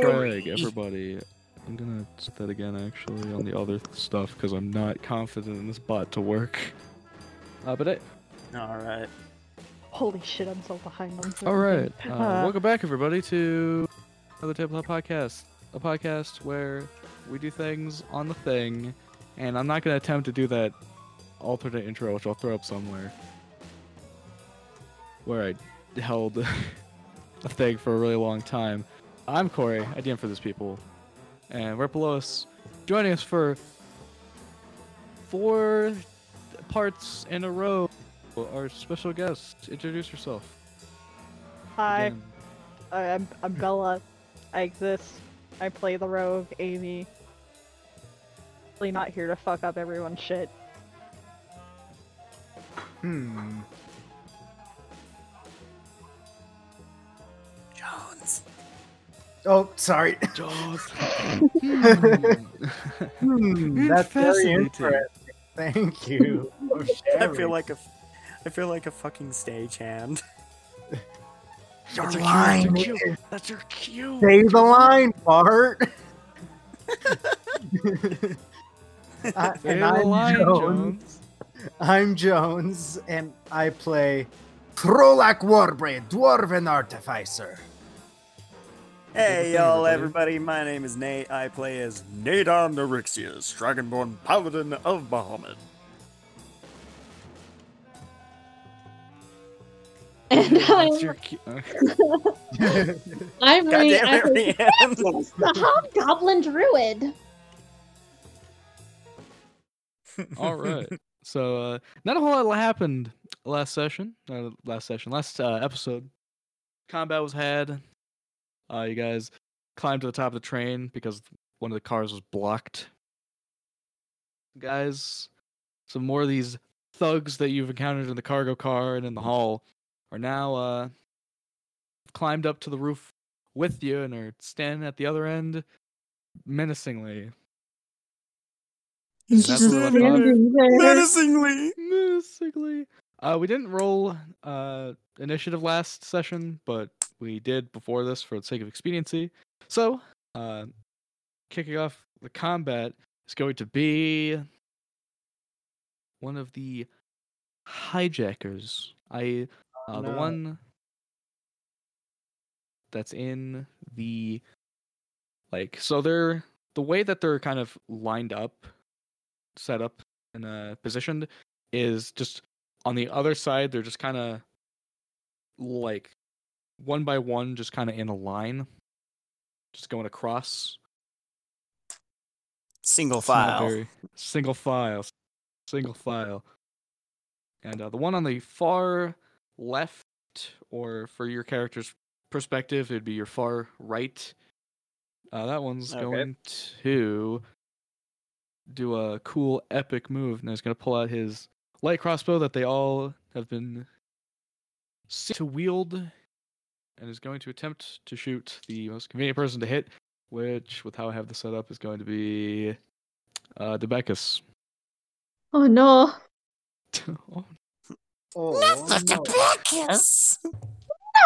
Craig, everybody. I'm gonna set that again actually on the other stuff because I'm not confident in this bot to work. Uh, but it, All right. Holy shit, I'm so behind on all right. something. Uh, welcome back, everybody, to another Tabletop Podcast, a podcast where we do things on the thing, and I'm not gonna attempt to do that alternate intro, which I'll throw up somewhere, where I held a thing for a really long time. I'm Corey. I DM for these people, and we're below us, joining us for four parts in a row, our special guest. Introduce yourself. Hi, again. I'm, I'm Bella. I exist. I play the rogue, Amy. Really not here to fuck up everyone's shit. Hmm. Oh, sorry. Jaws. Hmm, that's very interesting. Thank you. I feel like a, I feel like a fucking stagehand. your That's your line. cue. That's your cue. Say the line, Bart. I, and I'm line, Jones. Jones. I'm Jones, and I play Trolak Warbraid, Dwarven Artificer. Hey y'all, everybody. everybody. My name is Nate. I play as Nadon Neryxius, Dragonborn Paladin of Bahamut. And That's I'm, your cue. I'm God Ree damn it, Rianne. Francis, the Hobgoblin Druid. All right. So, uh, not a whole lot happened last session. Uh, last session, last uh, episode. Combat was had. Uh, you guys climbed to the top of the train because one of the cars was blocked. Guys, some more of these thugs that you've encountered in the cargo car and in the hall are now uh, climbed up to the roof with you and are standing at the other end menacingly. He's just what I thought. standing there. menacingly. Menacingly. Uh, we didn't roll uh, initiative last session, but we did before this for the sake of expediency. So, uh, kicking off the combat is going to be one of the hijackers. I uh, the one that's in the like so they're the way that they're kind of lined up set up and uh positioned is just on the other side they're just kind of like one by one just kind of in a line just going across Single file. very- single file single file and uh, the one on the far left or for your character's perspective it'd be your far right uh, that one's Okay. going to do a cool epic move and he's going to pull out his light crossbow that they all have been to wield and is going to attempt to shoot the most convenient person to hit which with how i have the setup, is going to be uh debeckus Oh no. oh, Oh, no.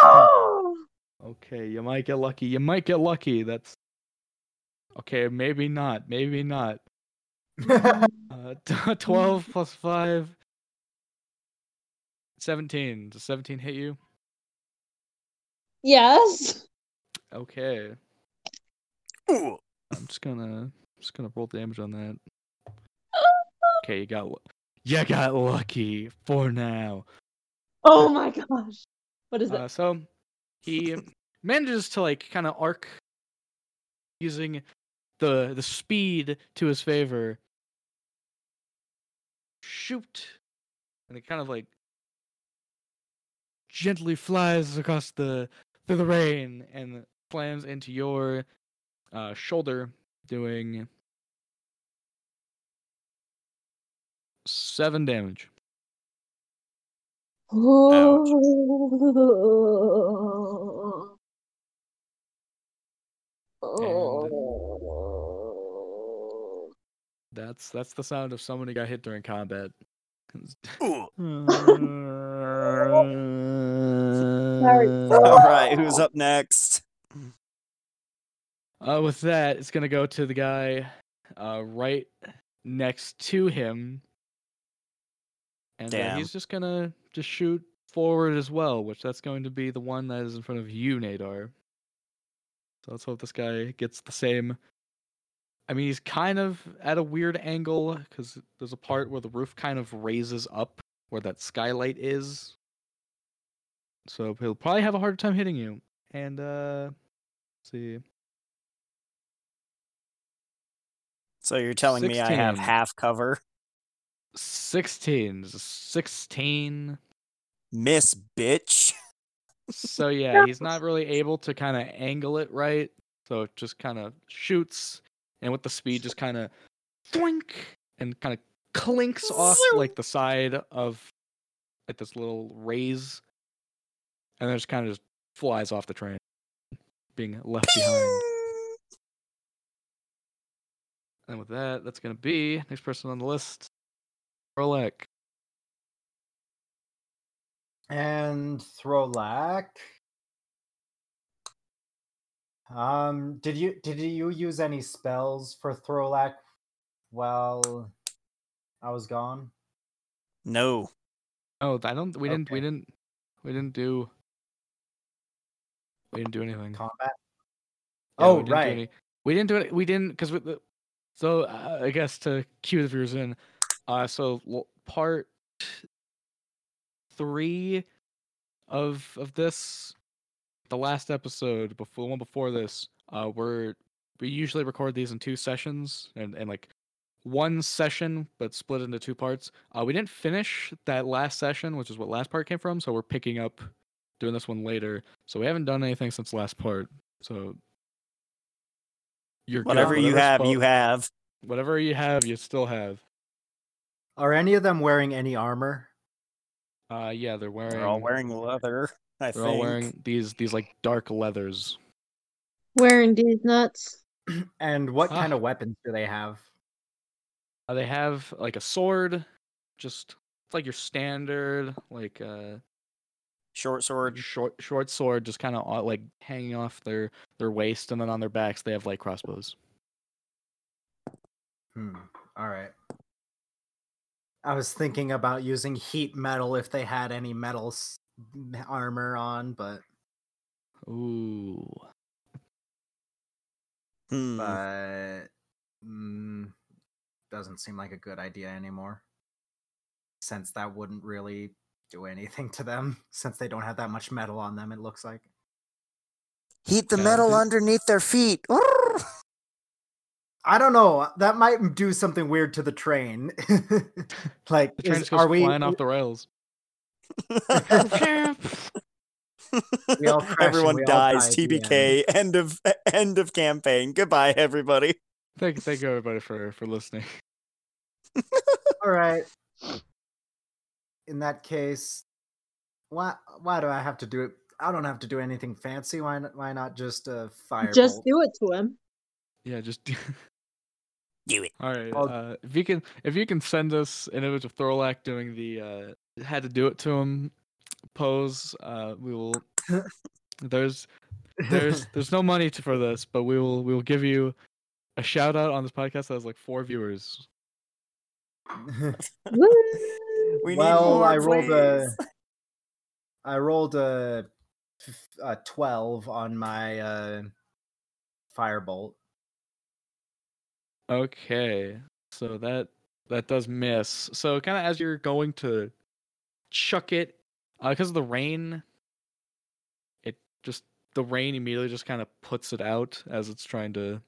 No! okay you might get lucky. You might get lucky. That's okay maybe not. Maybe not. Uh, 12 plus 5 17 does 17 hit you Yes. okay Ooh. I'm just gonna just gonna roll damage on that. Okay, you got lu- you got lucky for now. Oh my gosh. What is Uh, so he manages to like kind of arc using the the speed to his favor. Shoot, and it kind of like gently flies across the through the rain and slams into your uh, shoulder, doing seven damage. Oh. Oh. That's that's the sound of someone who got hit during combat. All right, who's up next? Uh, with that, it's gonna go to the guy uh, right next to him, and Damn. he's just gonna just shoot forward as well, which that's going to be the one that is in front of you, Nadar. So let's hope this guy gets the same. I mean, he's kind of at a weird angle because there's a part where the roof kind of raises up where that skylight is. So he'll probably have a harder time hitting you. And uh let's see. So you're telling me I have half cover? 16. 16. Miss bitch. So yeah, he's not really able to kind of angle it right. So it just kind of shoots and with the speed just kind of thwink and kind of clinks off like the side of like this little raise and then just kind of just flies off the train being left behind. And with that, that's gonna be next person on the list. Rolek. And Throlak. Um, did you did you use any spells for Throlak while I was gone? No. Oh, I don't. We didn't. We didn't. We didn't do. We didn't do anything. Combat. Yeah, Oh, we right. any- we didn't do it. We didn't because. So uh, I guess to cue the viewers in, uh, so part three of of this, the last episode before the one before this, uh, we're we usually record these in two sessions and and like one session but split into two parts. Uh, we didn't finish that last session, which is what last part came from. So we're picking up doing this one later. So we haven't done anything since last part. So you're good. Whatever you Whatever's have, spo- you have. Whatever you have, you still have. Are any of them wearing any armor? Uh, yeah, they're wearing. They're all wearing leather. I think They're think. all wearing these these like dark leathers. Wearing these nuts. And what kind Ah. of weapons do they have? Uh, they have like a sword, just it's like your standard like uh short sword. short short sword, just kind of like hanging off their their waist, and then on their backs they have light crossbows. Hmm. All right. I was thinking about using heat metal if they had any metal s- m- armor on, but Ooh, Hmm. but mm, doesn't seem like a good idea anymore. Since that wouldn't really do anything to them, since they don't have that much metal on them. It looks like. Heat the metal the- underneath their feet. I don't know. That might do something weird to the train. like, the train is, just are we? flying off the rails. crash Everyone dies. die TPK. End of end of campaign. Goodbye, everybody. Thank thank you everybody for for listening. All right. In that case, why why do I have to do it? I don't have to do anything fancy. Why not, why not just a fire? Just do it to him. Yeah, just Do it. all right. Uh, if you can if you can send us an image of Thorlak doing the uh had to do it to him pose, uh, we will. There's there's there's no money to, for this, but we will we will give you a shout out on this podcast that has like four viewers. Woo! We need well, more, I rolled a please. I rolled a, f- a twelve on my uh, firebolt. Okay, so that that does miss. So kind of as you're going to chuck it, because of the rain, it just the rain immediately just kind of puts it out as it's trying to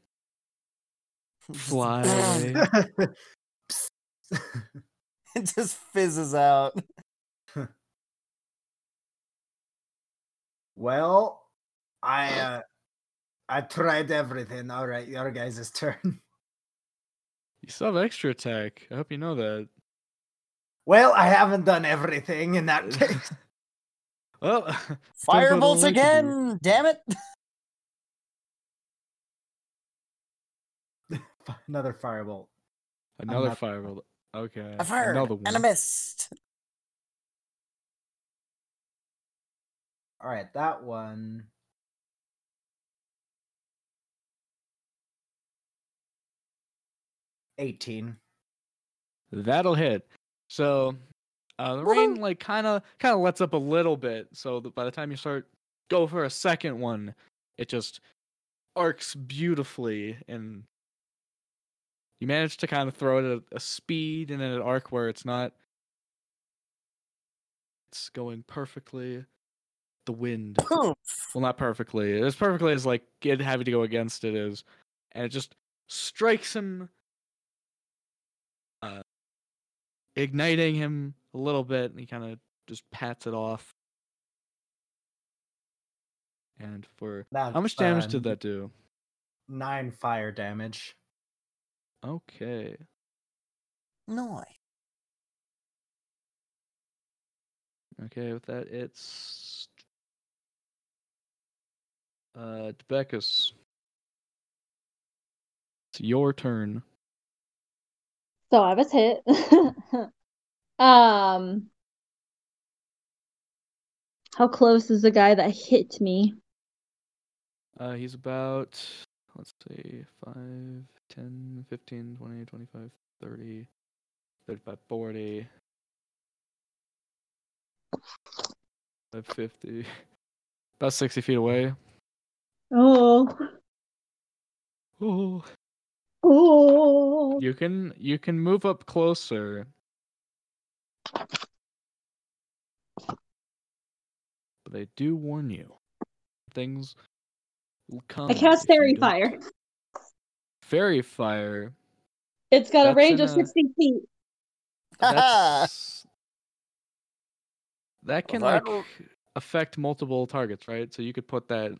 fly away. It just fizzes out. well, I uh, I tried everything. All right, your guys' turn. You still have extra attack. I hope you know that. Well, I haven't done everything in that case. Well, depends how Firebolts light you do. again. Damn it. Another firebolt. another not- fireball. Okay. I've another one. and I missed. All right, that one. Eighteen. That'll hit. So uh, the rain like kind of kind of lets up a little bit. So by the time you start go for a second one, it just arcs beautifully and you manage to kind of throw it at a speed and at an arc where it's not. It's going perfectly. The wind well not perfectly as perfectly as like it having to go against it is and it just strikes him uh igniting him a little bit and he kind of just pats it off and for how much damage did that do Nine fire damage. Okay Nice. okay with that it's uh Debeckus. it's your turn So I was hit. um, how close is the guy that hit me? Uh, he's about, let's see, 5, 10, 15, 20, 25, 30, 35, 40, 50, about 60 feet away. Oh, Oh. oh. You can you can move up closer. But they do warn you. Things. I cast faerie fire. Faerie fire. It's got a range of a- 60 feet. That's that can Well, like that'll- affect multiple targets, right? So you could put that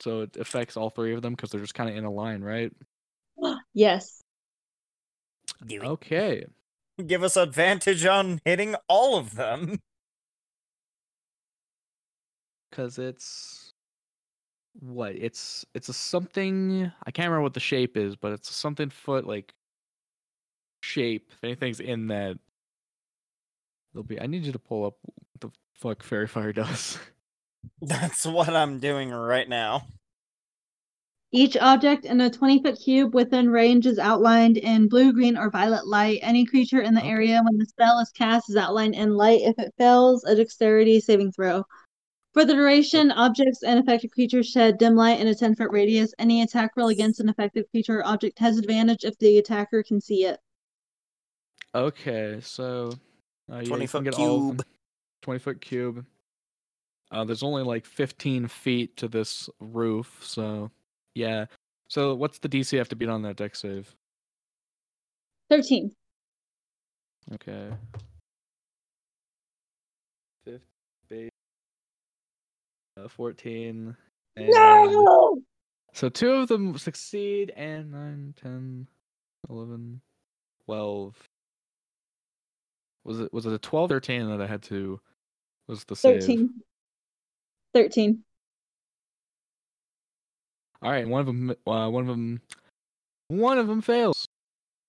so it affects all three of them because they're just kind of in a line, right? Yes. Okay. give us advantage on hitting all of them. because it's what it's it's a something I can't remember what the shape is, but it's a something foot like shape. If anything's in that, there'll be. I need you to pull up what the fuck faerie fire does. That's what I'm doing right now. Each object in a 20 foot cube within range is outlined in blue, green, or violet light. Any creature in the Okay. area when the spell is cast is outlined in light. If it fails, a dexterity saving throw. For the duration, objects and affected creatures shed dim light in a 10 foot radius. Any attack roll against an affected creature or object has advantage if the attacker can see it. okay, so uh, 20 can foot get all of them. cube. Twenty foot cube. Uh, there's only like 15 feet to this roof, so yeah. So what's the DC have to beat on that dex save? 13. Okay. Fifth base. Uh, 14. And No! So two of them succeed, and 9, 10, 11, 12. Was it was it a 12 or 13 that I had to was the save? 13. 13. All right, one of them uh, one of them one of them fails.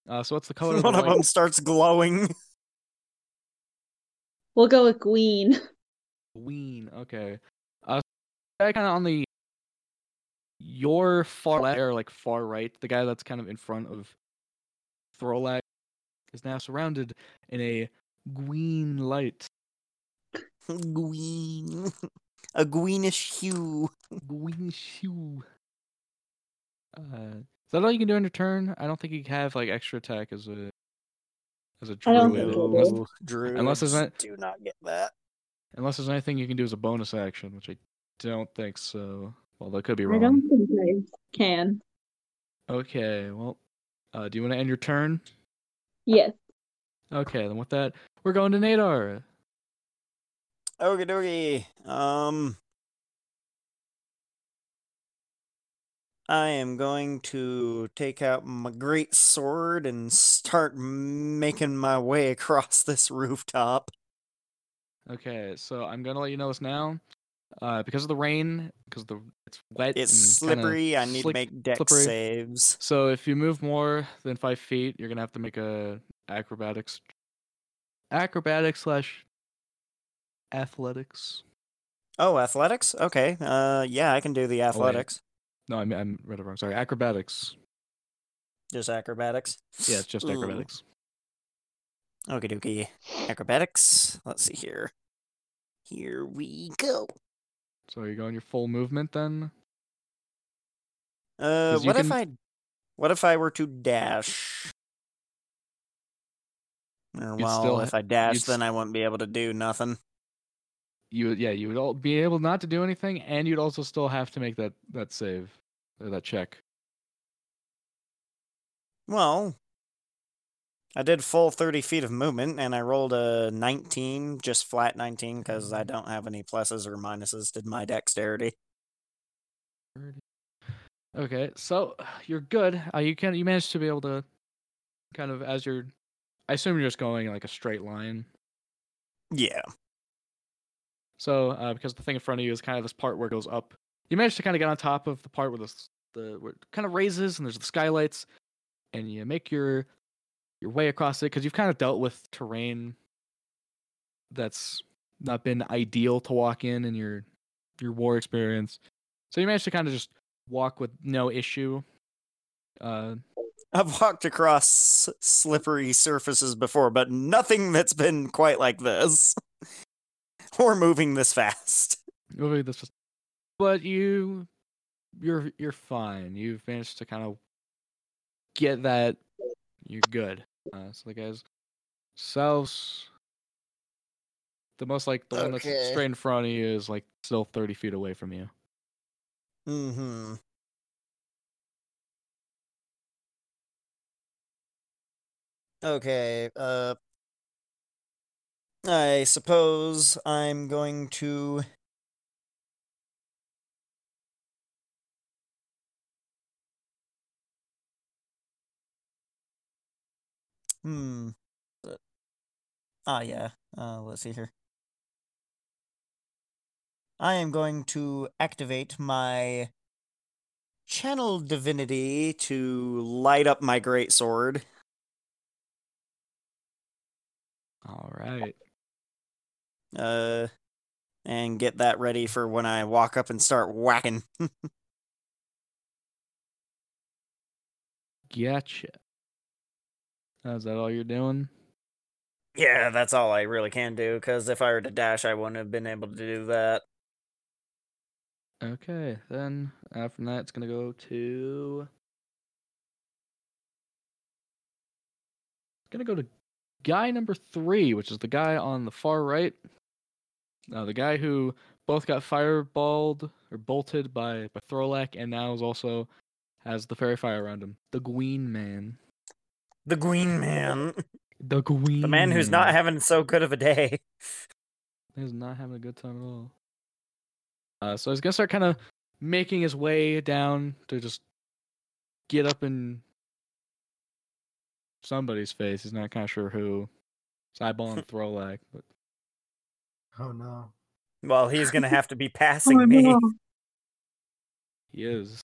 Uh, so what's the color of the One of light? them starts glowing. We'll go with green. Green. Okay. Guy kind of on the your far left or like far right, the guy that's kind of in front of Throlak is now surrounded in a green light. Green. A greenish hue. Green hue. Uh, is that all you can do in your turn? I don't think you have like extra attack as a as a I don't druid. think unless. Druids Unless there's not- do not get that. unless there's anything you can do as a bonus action, which I don't think so. Well, that could be wrong. I don't think I can. Okay, well, uh, do you want to end your turn? Yes. Okay, then with that, we're going to Nadar. Okie dokie. Um. I am going to take out my great sword and start making my way across this rooftop. Okay, so I'm gonna let you know this now. Uh, because of the rain, because the it's wet, It's and slippery. I need to make deck slippery. saves. So if you move more than five feet, you're gonna have to make a acrobatics, acrobatics slash athletics. Oh, athletics? Okay. Uh, yeah, I can do the athletics. No, I mean, I'm read it wrong. Sorry, acrobatics. Just acrobatics. Yeah, it's just Ooh. acrobatics. Okie dokie. Acrobatics. Let's see here. Here we go. So you're going your full movement then? Uh, you what if I, what if I were to dash? Or, well, still if I dash, then I wouldn't be able to do nothing. You yeah, you would all be able not to do anything, and you'd also still have to make that that save or that check. Well, I did full 30 feet of movement, and I rolled a 19, just flat 19, because I don't have any pluses or minuses to my dexterity. Okay, so you're good. Uh, you can you managed to be able to kind of as you're. I assume you're just going in like a straight line. Yeah. So uh, because the thing in front of you is kind of this part where it goes up, you managed to kind of get on top of the part where the the where it kind of raises and there's the skylights, and you make your your way across it because you've kind of dealt with terrain that's not been ideal to walk in in your your war experience. So you managed to kind of just walk with no issue. Uh, I've walked across slippery surfaces before, but nothing that's been quite like this. or moving this fast. moving this, was- but you, you're you're fine. You've managed to kind of get that. You're good. Uh, so the guys, South, the most like the one that's Okay. straight in front of you is like still thirty feet away from you. Mm-hmm. Okay, uh I suppose I'm going to Hmm. Uh, Ah, yeah. Uh, let's see here. I am going to activate my channel divinity to light up my great sword. All right. Uh, and get that ready for when I walk up and start whacking. Gotcha. Is that all you're doing? yeah, that's all I really can do. Because if I were to dash, I wouldn't have been able to do that. Okay, then after that, it's gonna go to. It's gonna go to guy number three, which is the guy on the far right. Uh, the guy who both got fireballed or bolted by by Throlak, and now is also has the faerie fire around him. The Gween Man. The Green Man, The Gween. the man who's not having so good of a day. He's not having a good time at all. Uh, so he's gonna start kind of making his way down to just get up in somebody's face. He's not kind of sure who. He's eyeballing Throlak, but Oh no. Well, he's gonna have to be Oh, passing me. no. he is.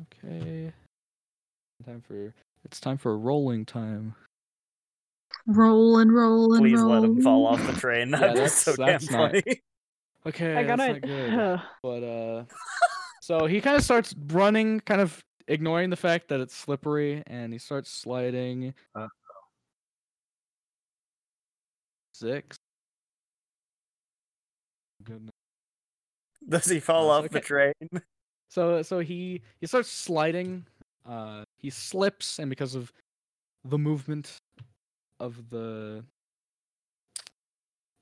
Okay. Okay. Time for it's time for rolling time. Roll and roll and Please roll. let him fall off the train. Yeah, That'd be that's- so damn that's not- funny. Okay, I gotta. not good. But uh so he kind of starts running, kind of ignoring the fact that it's slippery, and he starts sliding. Uh-oh. Six. Goodness. Does he fall Uh, off it's the train? So so he he starts sliding. Uh, he slips, and because of the movement of the,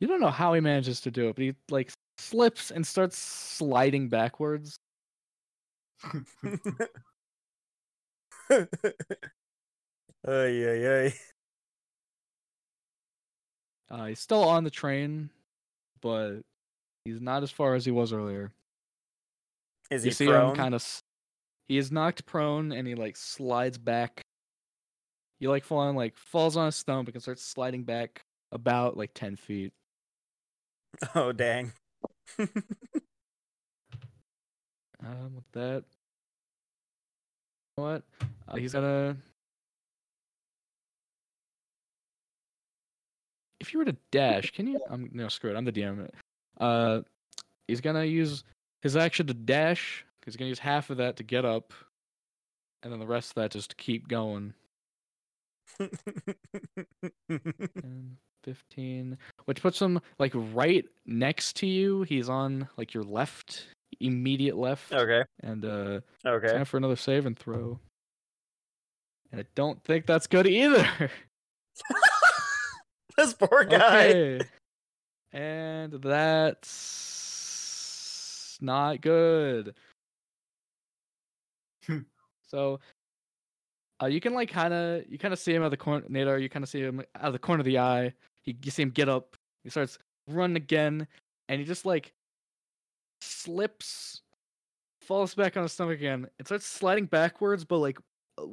you don't know how he manages to do it, but he like slips and starts sliding backwards. Ay, ay, ay. Uh, he's still on the train, but he's not as far as he was earlier. Is you he see prone? him kind of. He is knocked prone, and he like slides back. He like falling like falls on his stomach and starts sliding back about like ten feet. Oh dang. Um, with that, you know what? Uh, he's gonna. If you were to dash, can you? I'm no screw it. I'm the DM. Uh, he's gonna use his action to dash Because he's gonna use half of that to get up, and then the rest of that just to keep going. 10, 15, which puts him like right next to you. He's on like your left, immediate left. okay. And uh, Okay. time for another save and throw. And I don't think that's good either. this poor guy. okay. And that's not good. Hmm. so uh, you can like kind of you kind of see him at the corner Nadar, you kind of see him out of the corner of the eye. He, you see him get up. He starts running again, and he just like slips, falls back on his stomach again, and starts sliding backwards, but like a,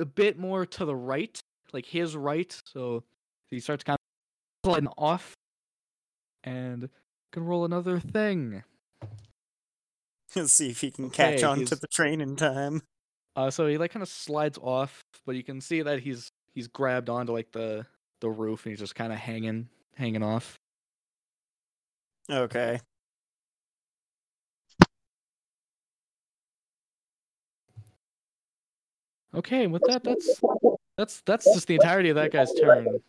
a bit more to the right, like his right. So he starts kind of sliding off, and can roll another thing. See if he can catch Okay, on to the train in time. Uh, so he like kind of slides off, but you can see that he's he's grabbed onto like the the roof, and he's just kind of hanging hanging off. Okay. Okay, with that, that's that's that's just the entirety of that guy's turn.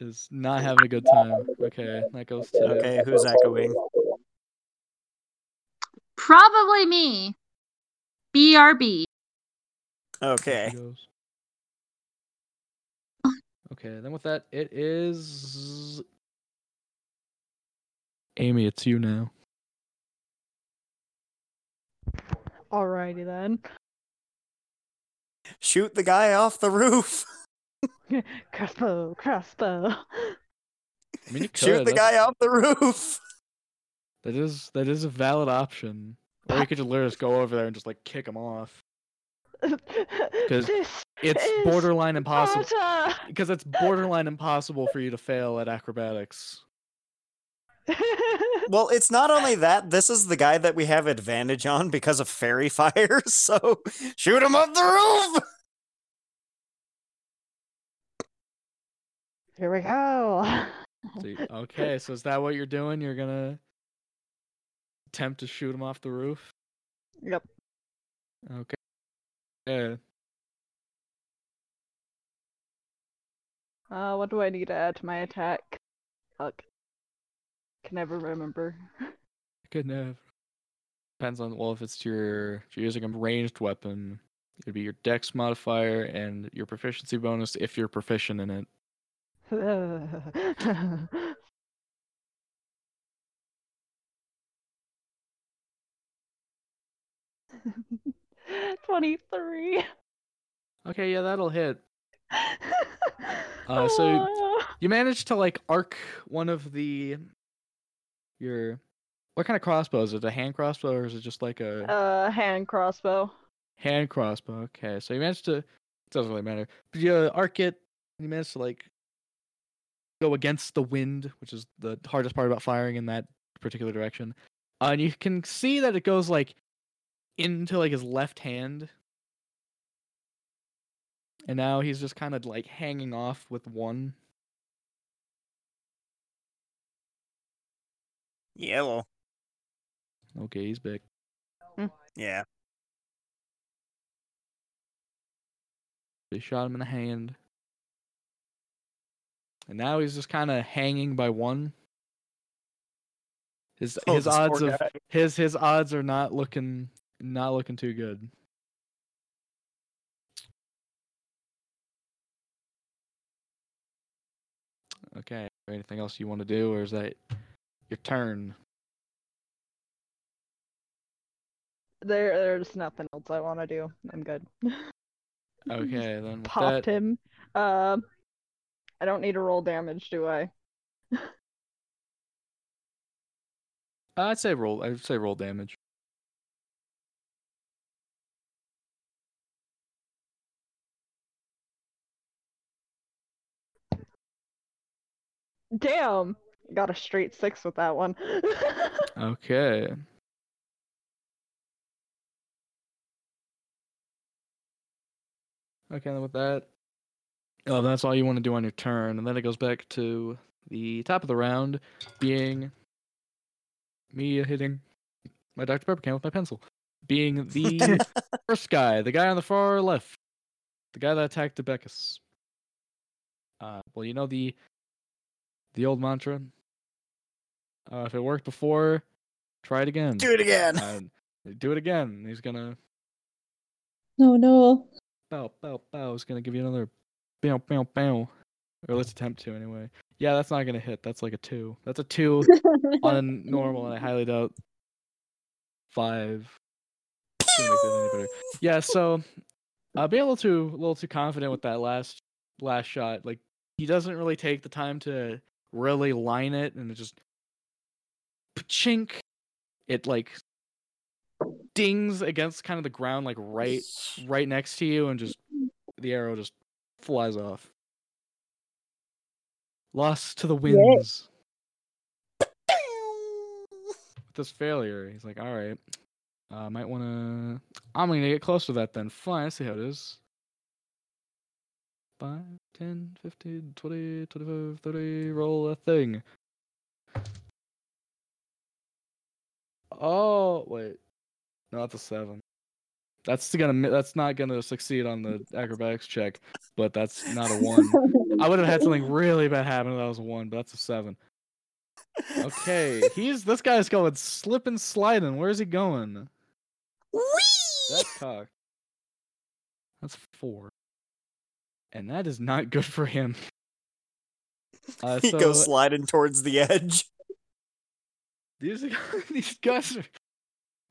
Is not having a good time. Okay, that goes to Okay, who's echoing? Probably me. BRB. Okay. Okay, then with that, it is Amy. It's you now. Alrighty then. Shoot the guy off the roof. Crossbow, crossbow. I mean, you could. Shoot the that's- guy off the roof. That is that is a valid option. Or you could just literally just go over there and just like kick him off. Because It's borderline impossible because it's borderline impossible for you to fail at acrobatics. Well, it's not only that, this is the guy that we have advantage on because of fairy fire, so shoot him off the roof! Here we go. So you- okay, so is that what you're doing? You're gonna attempt to shoot him off the roof? Yep. Okay. Yeah. Uh, what do I need to add to my attack? Fuck. Can never remember. Good enough. Depends on well if it's your if you're using a ranged weapon, it'd be your dex modifier and your proficiency bonus if you're proficient in it. Twenty-three. Okay, yeah, that'll hit. Uh, so You managed to like arc one of the your what kind of crossbow is it? A hand crossbow or is it just like a uh, hand crossbow. hand crossbow? Okay, so you managed to. It doesn't really matter. But you arc it. You managed to like go against the wind, which is the hardest part about firing in that particular direction. Uh, and you can see that it goes like into like his left hand. And now he's just kind of like hanging off with one. Yellow. Okay, he's big. Hmm. Yeah. They shot him in the hand. And now he's just kind of hanging by one. His Oh, his odds of guy. his his odds are not looking not looking too good. Okay. Anything else you want to do, or is that your turn? There, there's nothing else I want to do. I'm good. Okay, then Popped that, him. Um, I don't need to roll damage, do I? I'd say roll. I'd say roll damage. Damn, got a straight six with that one. Okay. Okay, then with that, oh, that's all you want to do on your turn, and then it goes back to the top of the round, being me hitting my Dr Pepper can with my pencil, being the first guy, the guy on the far left, the guy that attacked Debeckus. Uh, well, you know the the old mantra. Uh, if it worked before, try it again. Do it again. Uh, do it again. He's gonna No, no. bow, bow, bow. He's gonna give you another bow, bow, bow. Or let's attempt to anyway. Yeah, that's not gonna hit. That's like a two. That's a two on a normal, and I highly doubt five. It's gonna make that any better. Yeah, so uh, be a little too, a little too confident with that last, last shot. Like he doesn't really take the time to really line it, and it just, chink. It like dings against kind of the ground, like right, right next to you, and just the arrow just flies off. Lost to the winds. With this failure, he's like, all right, uh, might want to. I'm gonna get close to that then. Fine, I see how it is. 5, 10, 15, 20, 25, 30, roll a thing. Oh, wait. No, that's a 7. That's gonna that's not gonna succeed on the acrobatics check, but that's not a 1. I would have had something really bad happen if that was a 1, but that's a 7. Okay, he's this guy's going slip and sliding. Where's he going? Whee! That's cocked. That's four. And that is not good for him. Uh, he so goes sliding towards the edge. these these guys are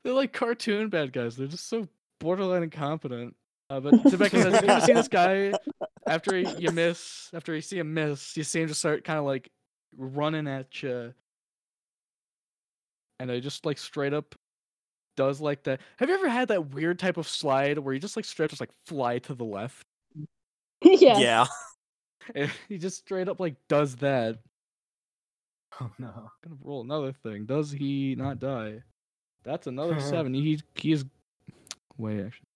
they're like cartoon bad guys. They're just so borderline incompetent. Uh, but Rebecca, have you ever seen this guy after he, you miss, after you see him miss, you see him just start kind of like running at you, and I just like straight up does like that. Have you ever had that weird type of slide where you just like straight up just like fly to the left? yeah. Yeah. He just straight up like does that. Oh no. Gonna roll another thing. Does he not die? That's another seven. He he's wait actually.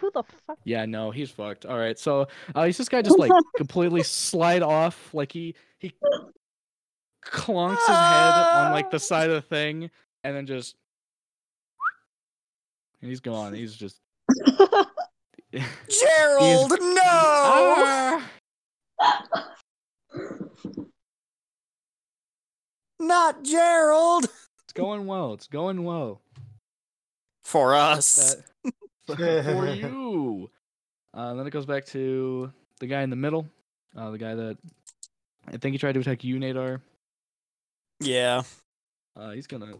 Who the fuck? Yeah, no, he's fucked. All right, so uh, he's this guy just like completely slide off, like he he clunks his head on like the side of the thing, and then just and he's gone. He's just Gerald, no! Ah! Not Gerald! It's going well. It's going well. For us. For you. Uh, then it goes back to the guy in the middle, uh, the guy that I think he tried to attack you, Nadar. Yeah. Uh, he's gonna.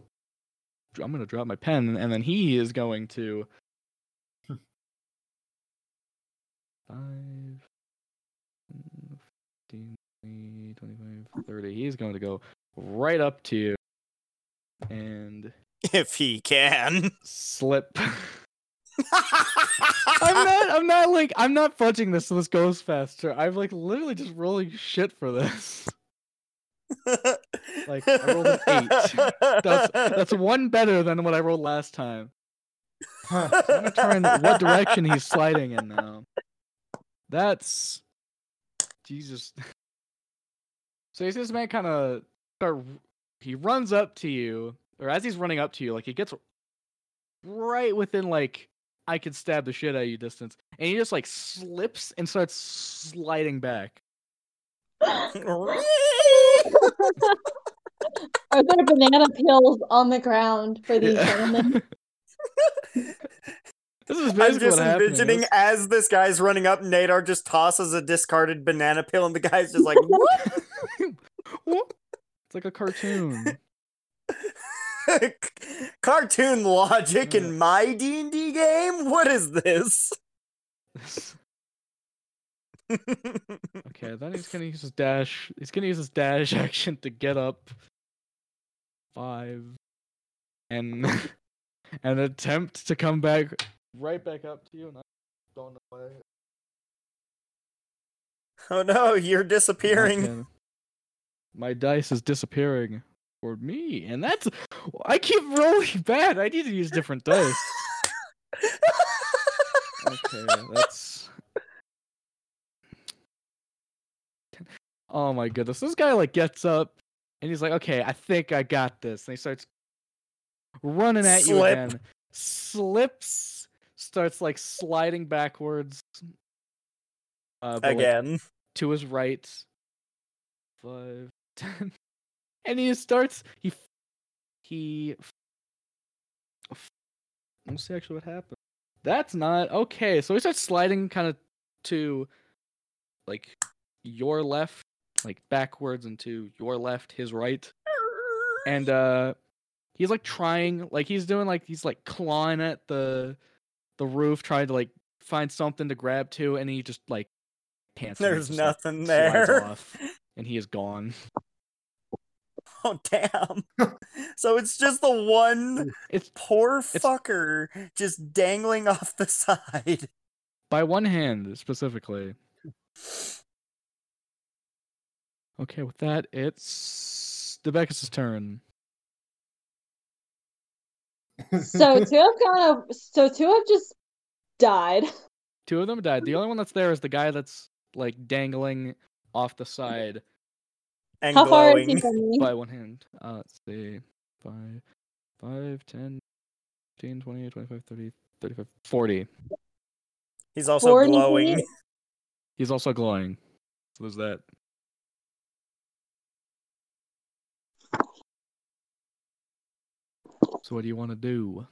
I'm gonna drop my pen, and then he is going to. Five, mm, 15, 20, 25, 30. He's going to go right up to you and If he can. slip. I'm not. I'm not like. I'm not fudging this so this goes faster. I'm like literally just rolling shit for this. Like, I rolled an eight. That's that's one better than what I rolled last time. I'm gonna turn what direction he's sliding in now. That's Jesus. So you see this man kind of start. He runs up to you, or as he's running up to you, like he gets right within like I could stab the shit out of you distance, and he just like slips and starts sliding back. Are there banana peels on the ground for these Yeah. gentlemen? This is I'm basically just what happened. envisioning as this guy's running up, Nadar just tosses a discarded banana peel, and the guy's just like, "What?" What? It's like a cartoon. Cartoon logic Yeah. in my D and D game. What is this? Okay, then he's gonna use his dash. He's gonna use his dash action to get up five and an attempt to come back right back up to you. And I don't know why. oh no, you're disappearing. My dice is disappearing for me, and that's I keep rolling bad. I need to use different dice. Okay, that's. Oh my goodness. This guy like gets up and he's like, okay, I think I got this. And he starts running at you Slip. again. Slips, starts like sliding backwards. Uh, but, like, Again. to his right. Five, ten. And he starts he he let's see actually what happened. That's not okay. So he starts sliding kind of to like your left, like backwards into your left, his right. And uh he's like trying like he's doing like he's like clawing at the the roof, trying to like find something to grab to, and he just like pants. There's just, nothing slides there. off, and he is gone. Oh damn. so it's just the one It's poor fucker just dangling off the side. by one hand specifically. Okay, with that, it's Debeckus' turn. So two have kind of so two have just died. Two of them died. The only one that's there is the guy that's like dangling off the side And How far is he from me? by one hand. Uh, let's see. 5, 5, 10, 15, 20, 25, 30, 35, 40. He's also 40 glowing. He's also glowing. So there's that. So what do you want to do?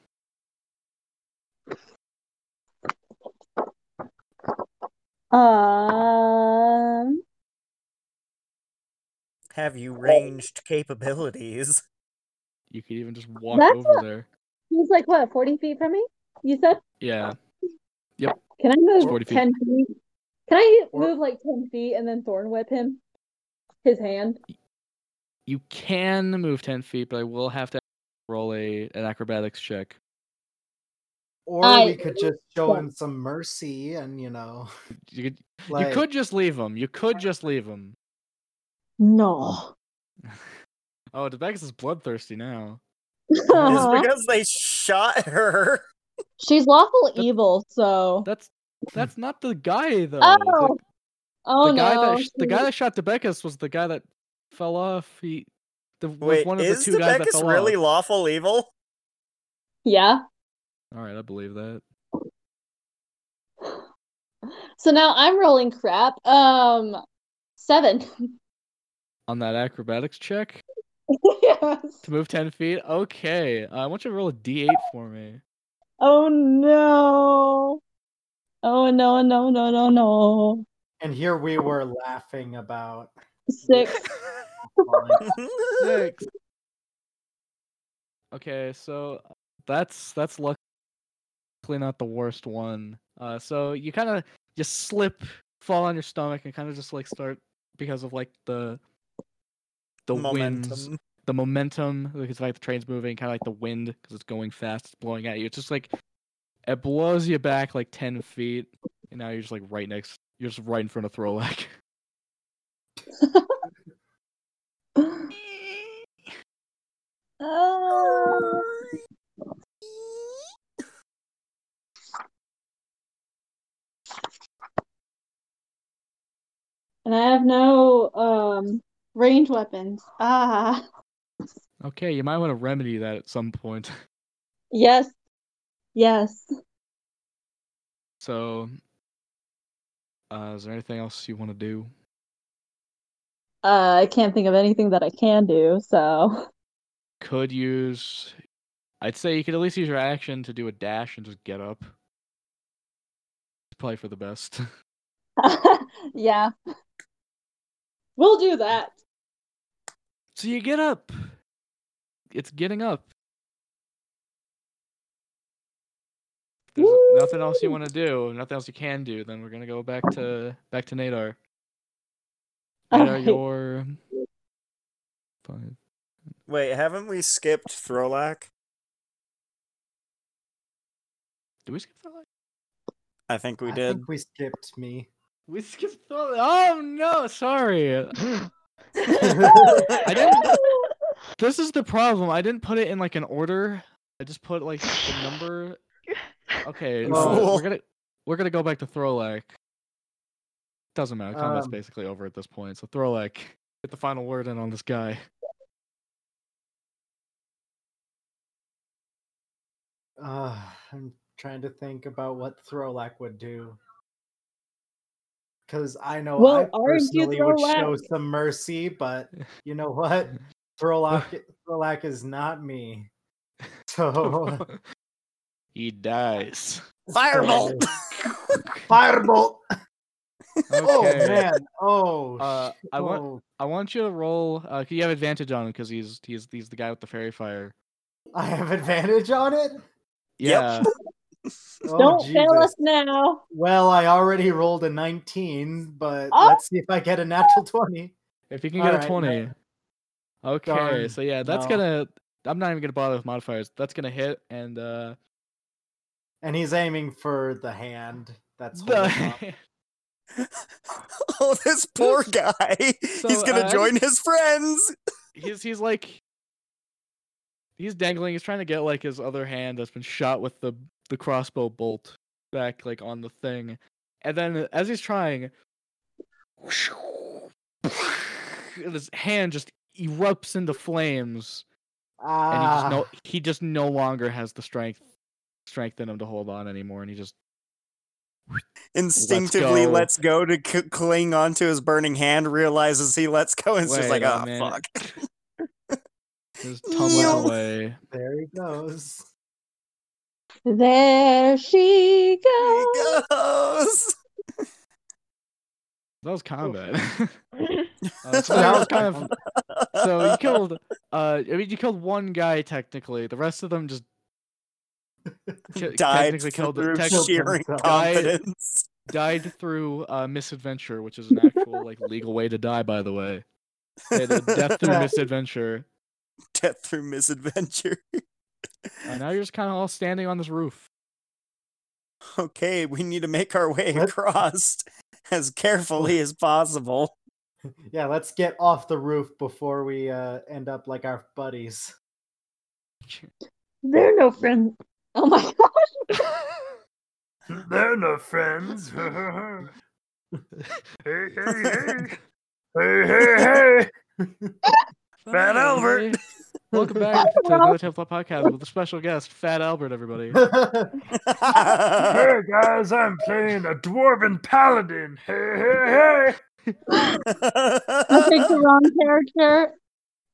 Um, Have you ranged capabilities? You could even just walk That's over there. he's like what, forty feet from me? You said? Yeah. Yep. Can I move 40 feet. ten feet? Can I Or- move like ten feet and then thorn whip him? His hand. You can move 10 feet, but I will have to roll a an acrobatics check. Or I- we could just show him some mercy and you know, You could like, you could just leave him. You could just leave him. No. Oh, Debeckus is bloodthirsty now. It's because they shot her. She's lawful That- evil, so That's that's not the guy though. Oh, The- oh the guy no. that sh- the she- guy that shot Debeckus was the guy that fell off. He the Wait, one of is the two guys that Debeckus fell really off. lawful evil? Yeah. All right, I believe that. So now I'm rolling crap. Um seven. On that acrobatics check yes. to move ten feet. Okay, uh, I want you to roll a d8 for me. Oh no. Oh no no no no no. and here we were laughing about Six. Six. Okay, so that's that's luckily not the worst one. Uh, so you kind of just slip, fall on your stomach, and kind of just like start because of like the the winds, Momentum. the momentum, because like the train's moving, kind of like the wind because it's going fast, it's blowing at you. It's just like it blows you back like ten feet, and now you're just like right next, you're just right in front of Throlak. Oh. And I have no um range weapons. Ah. Okay, you might want to remedy that at some point. Yes. Yes. So, uh, is there anything else you want to do? Uh, I can't think of anything that I can do, so Could use. I'd say you could at least use your action to do a dash and just get up. It's probably for the best. yeah. We'll do that. so you get up. It's getting up. There's nothing else you want to do. Nothing else you can do. Then we're gonna go back to back to Nadar. Nadar, Alright. your five. Wait, haven't we skipped Throlak? Did we skip that? line? I think we I did. think we skipped me. We skipped. The... Oh no! Sorry. I didn't- This is the problem. I didn't put it in like an order. I just put like the number. Okay, You we're gonna we're gonna go back to Throlak. Doesn't matter. Combat's Um, basically over at this point. So Throlak, get the final word in on this guy. Uh, I'm trying to think about what Throlak would do. Because I know Well, I personally would show some mercy, but you know what? Throlak, Throlak is not me. So, he dies. Firebolt. firebolt! Oh man! Oh, Uh, I want oh, I want you to roll. Uh, 'cause you have advantage on him because he's he's he's the guy with the faerie fire. I have advantage on it. Yeah. Oh, Don't fail us now. Well, I already rolled a 19, but Oh! let's see if I get a natural 20. If you can get a Alright, twenty. no. Okay, Darn, so yeah, that's no. gonna. I'm not even gonna bother with modifiers. That's gonna hit and uh. And he's aiming for the hand that's the- holding up. oh, this poor This- guy. He's gonna uh, join his friends. he's he's like. He's dangling. He's trying to get like his other hand that's been shot with the the crossbow bolt back like on the thing, and then as he's trying, his hand just erupts into flames. Ah, and he just no he just no longer has the strength strength in him to hold on anymore and he just Instinctively go. lets go to c- cling onto his burning hand, realizes he lets go, and it's just like, oh, minute." fuck. just tumbles Yep. away there he goes. There she He goes. goes. that was combat. Uh, so that was kind of so you killed uh i mean you killed one guy technically the rest of them just ki- Died technically killed through tech- killed sheer himself. incompetence. died through uh misadventure which is an actual like legal way to die by the way They had a death through misadventure Death through misadventure. and now you're just kind of all standing on this roof Okay, we need to make our way What? across as carefully as possible. Yeah, let's get off the roof before we uh, end up like our buddies. They're no friends. Oh my gosh. They're no friends. hey, hey, hey. Hey, hey, hey. Fat Albert. Hey, Welcome back to the No Template Podcast with a special guest, Fat Albert, everybody. Hey, guys, I'm playing a dwarven paladin. Hey, hey, hey. I picked the wrong character.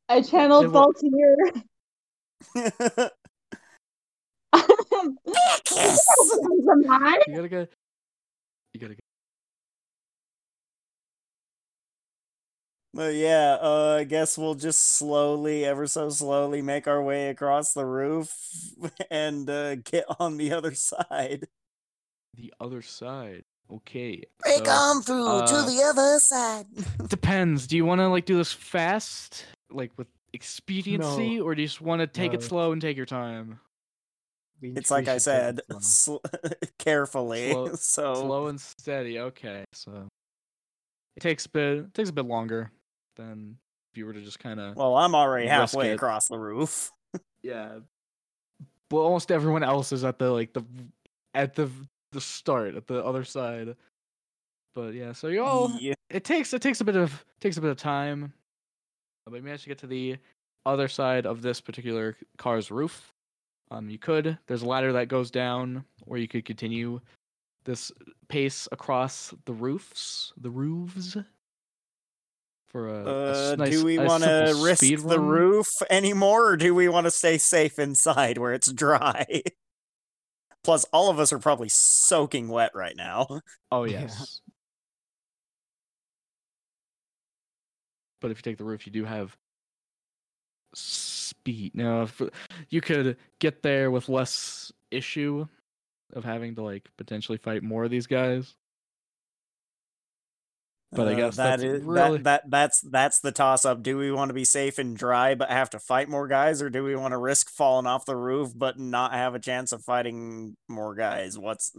I channeled Yeah, well- Baltier. Am I? You gotta go. You gotta go. But yeah, uh, I guess we'll just slowly, ever so slowly, make our way across the roof and uh, get on the other side. The other side. Okay. Break so, on through uh, to the other side. Depends. Do you want to like do this fast, like with expediency, or do you just want to take it slow and take your time? We- It's like I said, sl- carefully. Slow- so Slow and steady. Okay. So it takes a bit. It takes a bit longer than if you were to just kind of. well, I'm already halfway it. across the roof. Yeah. But almost everyone else is at the like the at the the start at the other side. But yeah, so you all Yeah. it takes it takes a bit of takes a bit of time. But you managed to get to the other side of this particular car's roof. Um, you could. There's a ladder that goes down, or you could continue this pace across the roofs, the roofs. For a, a s- Uh, nice- do we a want to simple risk speed the run. roof anymore, or do we want to stay safe inside where it's dry? Plus, all of us are probably soaking wet right now. Oh Yeah. yes. But if you take the roof, you do have speed. Now, if you could get there with less issue of having to like potentially fight more of these guys. But I Uh, guess that that's is really- that, that that's that's the toss up. Do we want to be safe and dry but have to fight more guys, or do we want to risk falling off the roof but not have a chance of fighting more guys? What's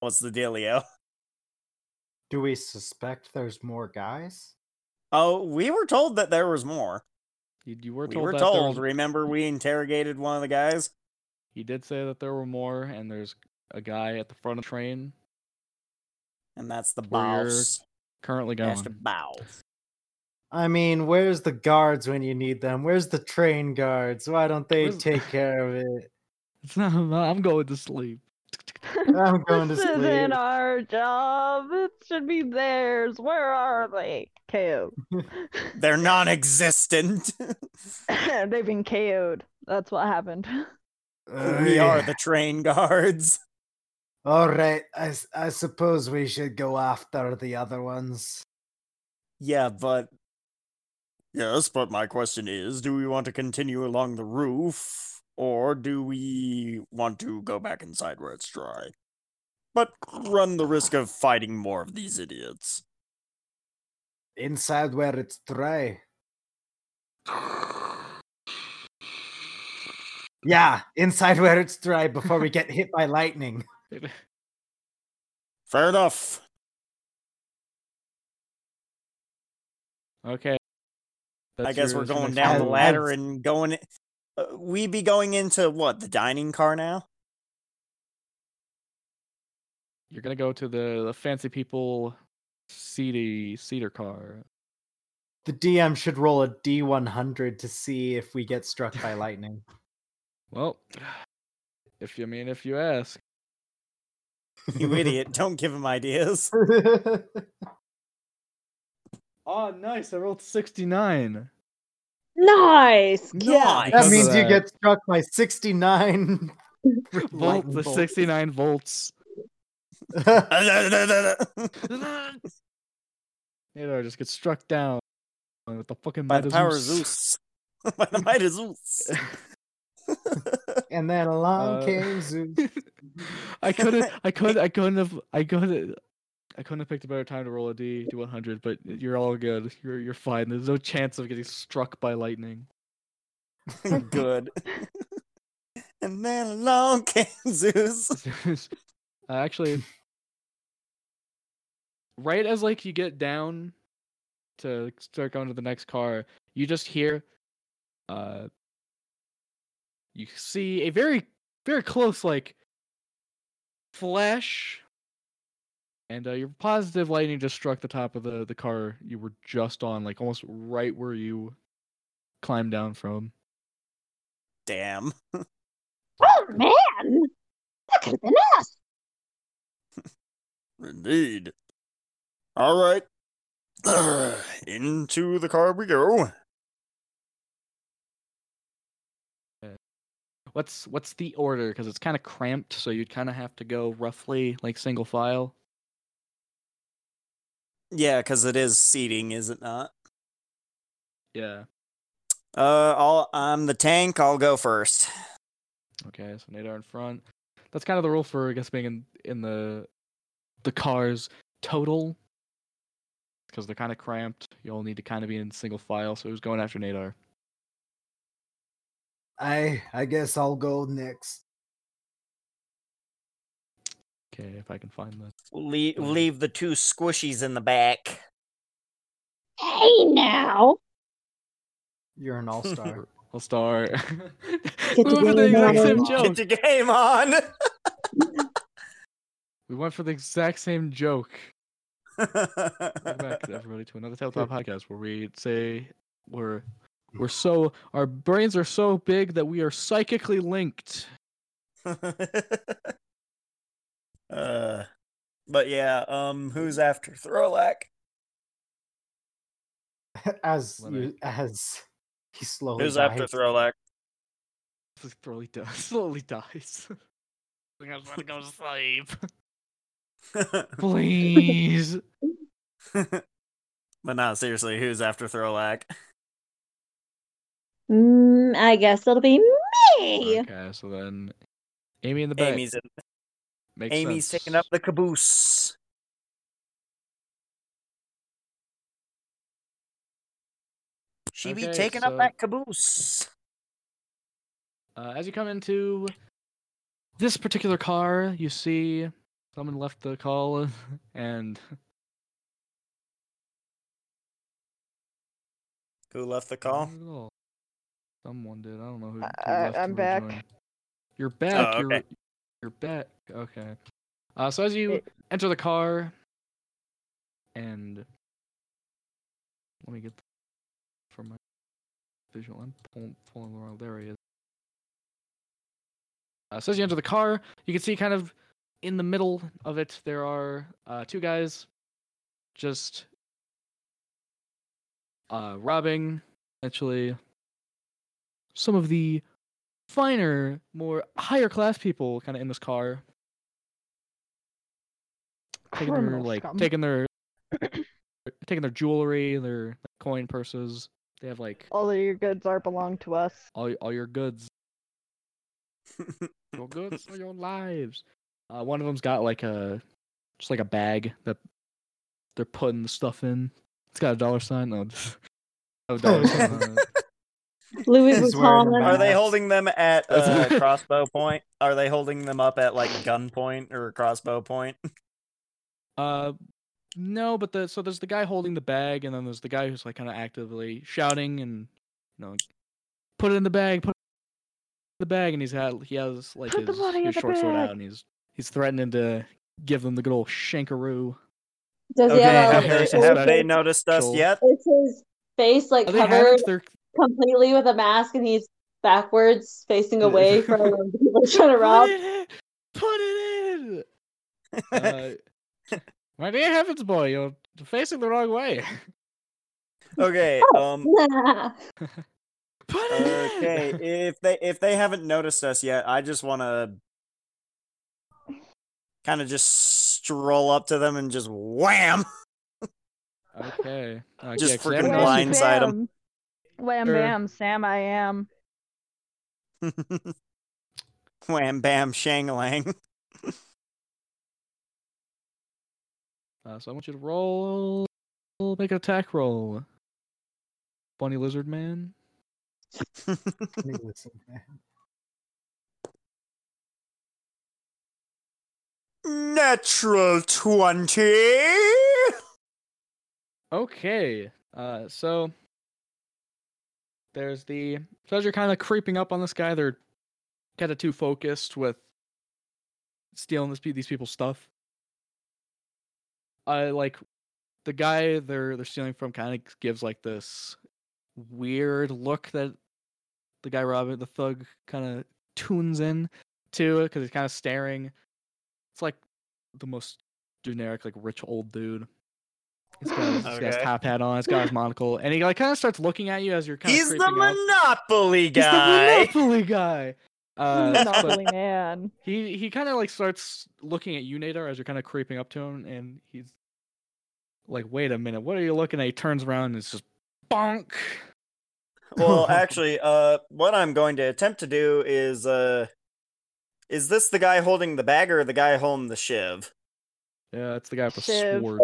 what's the dealio? Do we suspect there's more guys? Oh, we were told that there was more. You, you were We told were that there told. was- Remember, we interrogated one of the guys. he did say that there were more, and there's a guy at the front of the train And that's the boss. Currently going. to bow. I mean, where's the guards when you need them? Where's the train guards? Why don't they Where's- take care of it? It's not. I'm going to sleep. I'm going to this isn't our job. It should be theirs. Where are they? KO. They're non-existent. They've been KO'd. That's what happened. we are the train guards. All right, I, I suppose we should go after the other ones. Yeah, but yes, but my question is, do we want to continue along the roof or do we want to go back inside where it's dry? But run the risk of fighting more of these idiots. Inside where it's dry. Yeah, inside where it's dry before we get hit by lightning. Fair enough. okay. I guess your- we're going down the move. ladder and going. Uh, we be going into what the dining car now? You're gonna go to the, the fancy people seedy cedar car. The DM should roll a D100 to see if we get struck by lightning. Well, if you I mean if you ask. You idiot! Don't give him ideas. Oh, nice! I rolled sixty nine. Nice. Nice. that Because of means you get struck by 69 Volt the bolts. sixty nine volts. Nadar just gets struck down with the fucking By might the of power of Zeus. Zeus. By the might of Zeus. And then along Uh, came Zeus. I couldn't. I could. I couldn't have. I couldn't. I couldn't have picked a better time to roll a D to 100, but you're all good. You're you're fine. There's no chance of getting struck by lightning. Good. and then along came Zeus. uh, actually, right as like you get down to start going to the next car, you just hear, uh, you see a very very close like flash, and uh, you're positive lightning just struck the top of the the car you were just on, like almost right where you climbed down from. Damn. Oh man, that could have been us. Indeed. All right. Into the car we go. What's what's the order? Because it's kind of cramped, so you'd kind of have to go roughly like single file. Yeah, because it is seating, is it not? Yeah. Uh, I'll, I'm the tank. I'll go first. Okay, so Nadar in front. That's kind of the rule for I guess being in in the the cars total. Because they're kind of cramped. You all need to kind of be in single file. So who's going after Nadar? I I guess I'll go next. Okay, if I can find the. Leave, leave the two squishies in the back. Hey now. You're an all-star. I'll start. Get we the went for the game exact same on. joke. Get your game on. We went for the exact same joke. Welcome back everybody to another Tabletop podcast where we say we're we're so our brains are so big that we are psychically linked. uh, but yeah, um, who's after Throlak? as you, as he slowly Who's after dies. Throlak? Slowly dies. Slowly dies. I just want to go to sleep. Please. but no, seriously, who's after Throlak? Mm, I guess it'll be me. Okay, so then Amy in the back. Amy's in, Makes Amy's sense. taking up the caboose. She be taking so- up that caboose. Uh, as you come into this particular car, you see someone left the call and Who left the call? Not at all. Someone did. I don't know who. who I- left I'm to back. rejoin. You're back. Oh, You're okay. you're back. Okay. Uh, so as you Wait. enter the car, and let me get from my visual. I'm pulling, pulling the wrong. There he is. Uh, so as you enter the car, you can see kind of in the middle of it there are uh, two guys just uh, robbing actually some of the finer, more higher class people kind of in this car. Taking their like scum. taking their taking their jewelry, their coin purses. They have like All of your goods are belong to us. all all your goods. Your goods are your lives. Uh, one of them's got like a just like a bag that they're putting the stuff in. It's got a dollar sign. No, no dollar sign. on it. Louis He's wearing a Vuitton. Are they holding them at uh, crossbow point? Are they holding them up at like gunpoint or crossbow point? Uh, no, but the so there's the guy holding the bag, and then there's the guy who's like kind of actively shouting and you know, put it in the bag, put it in the bag, and he's had he has like Put his, his the short sword out, and he's he's threatening to give them the good old shankaroo. Does he Okay, have, have a, they, have they noticed us yet? is his face like Oh, they covered haven't. They're completely with a mask and he's backwards facing away from people trying to rob? put it in. Put it in. Uh, my dear heavens, boy, you're facing the wrong way. okay, um, Put it in. okay. If they if they haven't noticed us yet, I just want to kind of just stroll up to them and just wham. Okay. okay Just 'cause they freaking blindside them. Wham noticed- blindside 'em. Bam. Wham Sure. bam, Sam I am. wham bam shangling. Uh, so I want you to roll. Make an attack roll. Bunny lizard man. Listen, man. Natural twenty. Okay. Uh, so there's the so as you're kind of creeping up on this guy, they're kind of too focused with stealing this these people's stuff. I like the guy they're they're stealing from kind of gives like this weird look that the guy robbing the thug kind of tunes in to because he's kind of staring. It's like the most generic like rich old dude. He's got, his- he's got his top hat on. He's got his monocle, and he like kind of starts looking at you as you're kind of He's the creeping up. Monopoly He's guy. He's the Monopoly guy. Uh, but Monopoly man. he he kind of like starts looking at you, Nadar, as you're kind of creeping up to him, and he's like, "Wait a minute, what are you looking at?" He turns around and it's just bonk. well, actually, uh, what I'm going to attempt to do is, uh, is this the guy holding the bag or the guy holding the shiv? Yeah, that's the guy with the Shiv. sword.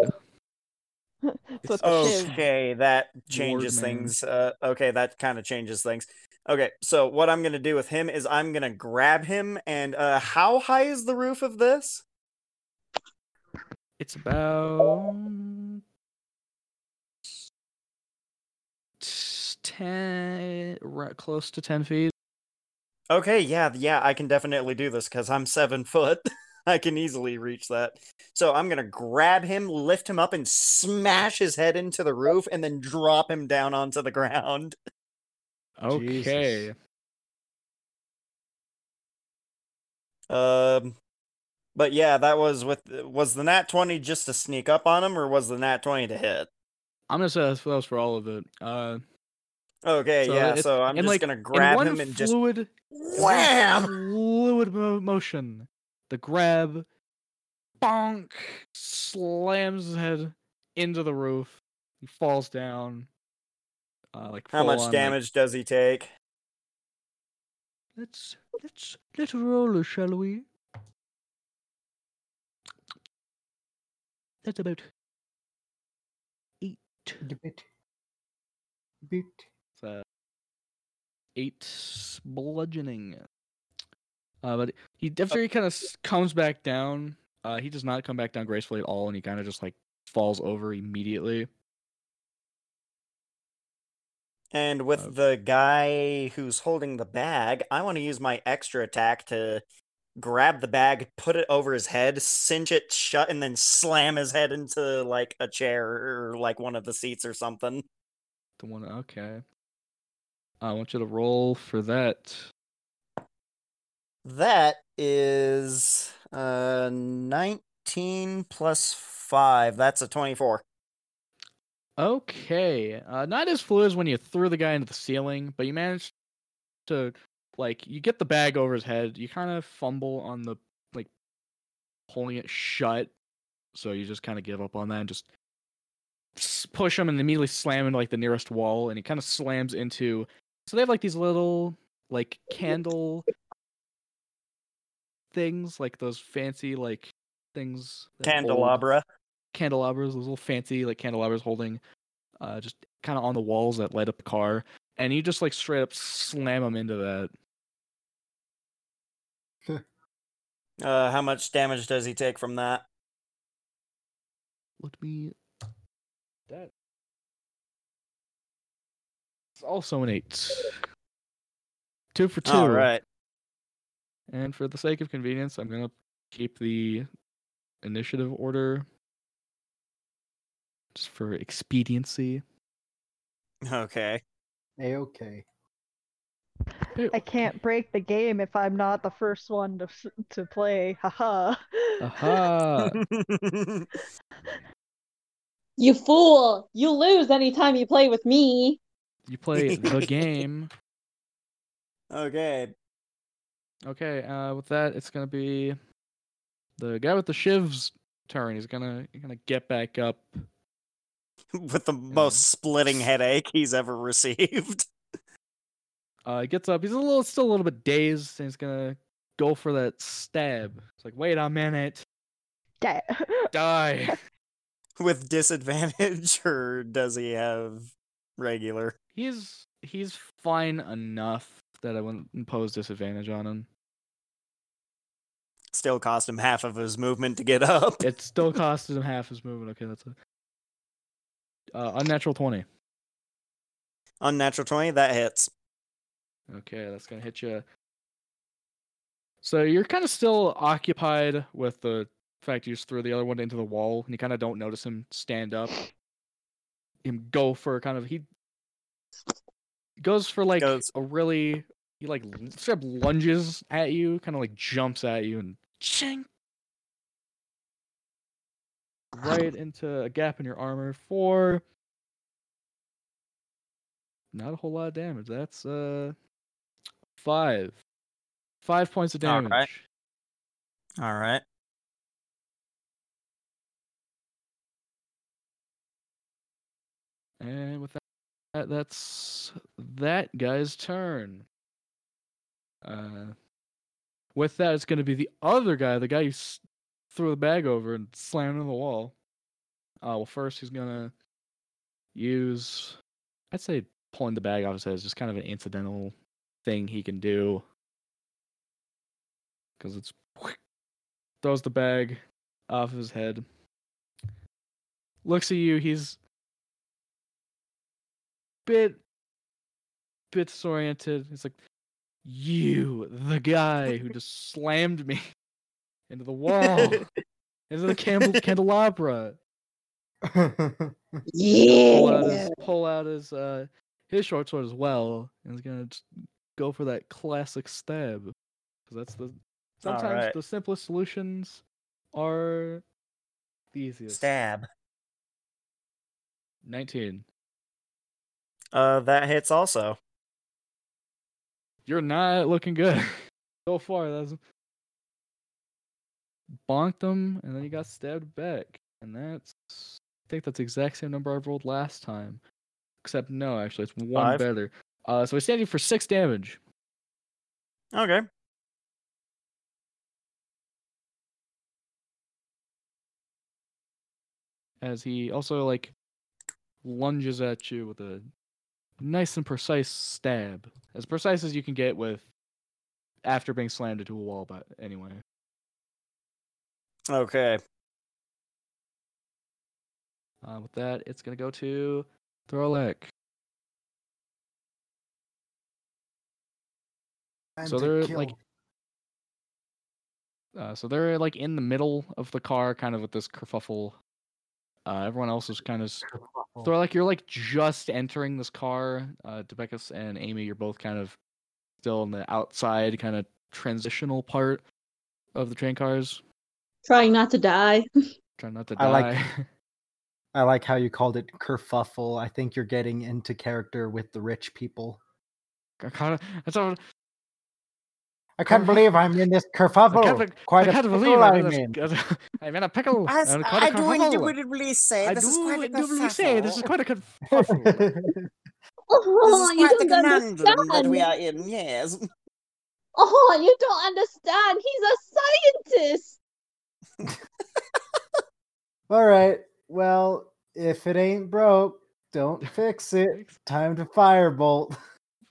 So it's a. Okay, that changes man. things. Uh, okay, that kind of changes things. Okay, so what I'm gonna do with him is I'm gonna grab him, and uh, how high is the roof of this? It's about ten, right, close to ten feet. Okay, yeah, yeah, I can definitely do this because I'm seven foot. I can easily reach that. So I'm gonna grab him, lift him up, and smash his head into the roof, and then drop him down onto the ground. Okay. Jesus. Um, but yeah, that was with was the nat twenty just to sneak up on him, or was the nat twenty to hit? I'm gonna say that's that was for all of it. Uh, Okay, So yeah. So I'm just like, gonna in grab one him and just fluid, in one wham. fluid mo- motion. The grab, bonk, slams his head into the roof. He falls down. Uh, like How much on, like- damage does he take? let's let's let's roll, shall we? That's about eight. Bit. Bit. It's, uh, eight bludgeoning. Uh, but he after he kind of comes back down, uh, he does not come back down gracefully at all, and he kind of just like falls over immediately. And with Uh, the guy who's holding the bag, I want to use my extra attack to grab the bag, put it over his head, cinch it shut, and then slam his head into like a chair or like one of the seats or something. The one. Okay. I want you to roll for that. That is uh 19 plus 5. That's a 24. Okay. Uh, not as fluid as when you threw the guy into the ceiling, but you managed to like you get the bag over his head. You kind of fumble on the like pulling it shut, so you just kind of give up on that and just push him and immediately slam into like the nearest wall, and he kind of slams into. So they have like these little like candle things, like those fancy like things. that hold- Candelabra. candelabras, those little fancy like candelabras holding, uh, just kind of on the walls that light up the car, and you just like straight up slam them into that. Uh how much damage does he take from that? Let me. That. It's also an eight. Two for two. All right. And for the sake of convenience, I'm gonna keep the initiative order. Just for expediency. Okay. A okay. I can't break the game if I'm not the first one to to play. Haha. Aha! You fool! You lose anytime you play with me. you play the game. okay. Okay, uh, with that, it's gonna be the guy with the shiv's turn. He's gonna he's gonna get back up. With the most splitting headache he's ever received. Uh, he gets up. He's a little still a little bit dazed, and he's gonna go for that stab. It's like, wait a minute, Da- die. With disadvantage, or does he have regular? he's he's fine enough that I wouldn't impose disadvantage on him. Still cost him half of his movement to get up. It still cost him half his movement. Okay, that's a uh, unnatural twenty. Unnatural 20, that hits. Okay, that's gonna hit you. So you're kind of still occupied with the fact you just threw the other one into the wall, and you kind of don't notice him stand up. Him go for kind of he goes for like Goes- a really he like straight up lunges at you, kind of like jumps at you and ching right into a gap in your armor for not a whole lot of damage. That's uh five. Five points of damage. right. All right. And with that, that's that guy's turn. Uh, with that, it's going to be the other guy, the guy who s- threw the bag over and slammed into the wall. Uh, well, first he's going to use, I'd say, pulling the bag off his head is just kind of an incidental thing he can do. Because it's throws the bag off his head. Looks at you. He's bit bit disoriented. He's like you, the guy who just slammed me into the wall, into the candle- candelabra. Pull out his pull out his uh his short sword as well, and he's gonna go for that classic stab. Because that's the sometimes Alright. the simplest solutions are the easiest. Stab. Nineteen. Uh, that hits also. You're not looking good so far. That's bonked them, and then he got stabbed back, and that's I think that's the exact same number I rolled last time, except no, actually it's one Five. better. Uh, so he's standing for six damage. Okay. as he also like lunges at you with a nice and precise stab, as precise as you can get with after being slammed into a wall. But anyway, Okay. uh, with that, it's gonna go to Throlak. And So they're, like. Uh, so they're like in the middle of the car, kind of with this kerfuffle. Uh, everyone else is kind of So like you're like just entering this car. Uh, Debeckus and Amy, you're both kind of still in the outside, kind of transitional part of the train cars. Trying not to die. Trying not to I die. like- I like how you called it kerfuffle. I think you're getting into character with the rich people. I kind of. That's all. I can't believe I'm in this I kerfuffle. can't, be- Quite I a can't pickle believe I'm I'm in, in. this, I'm in a pickle. As and quite a I do indubitably say, I this is do quite a indubitably say this is quite a kerfuffle. Oh, This is oh, you quite the don't conundrum that we are in, yes. Oh, you don't understand. He's a scientist. All right. Well, if it ain't broke, don't fix it. Time to firebolt.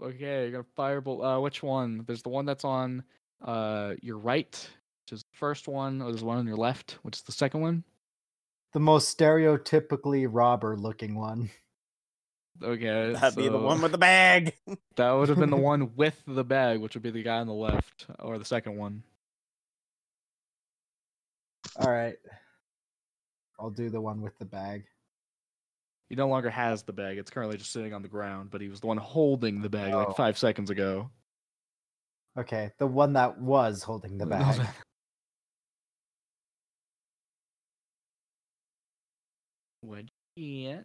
Okay, you're gonna firebolt. Uh, which one? There's the one that's on uh your right, which is the first one, or there's one on your left, which is the second one. The most stereotypically robber looking one. Okay, That'd be the one with the bag. that would have been the one with the bag, which would be the guy on the left, or the second one. All right. I'll do the one with the bag. He no longer has the bag. It's currently just sitting on the ground, but he was the one holding the bag like Oh. five seconds ago. Okay, the one that was holding the bag. What? Yeah.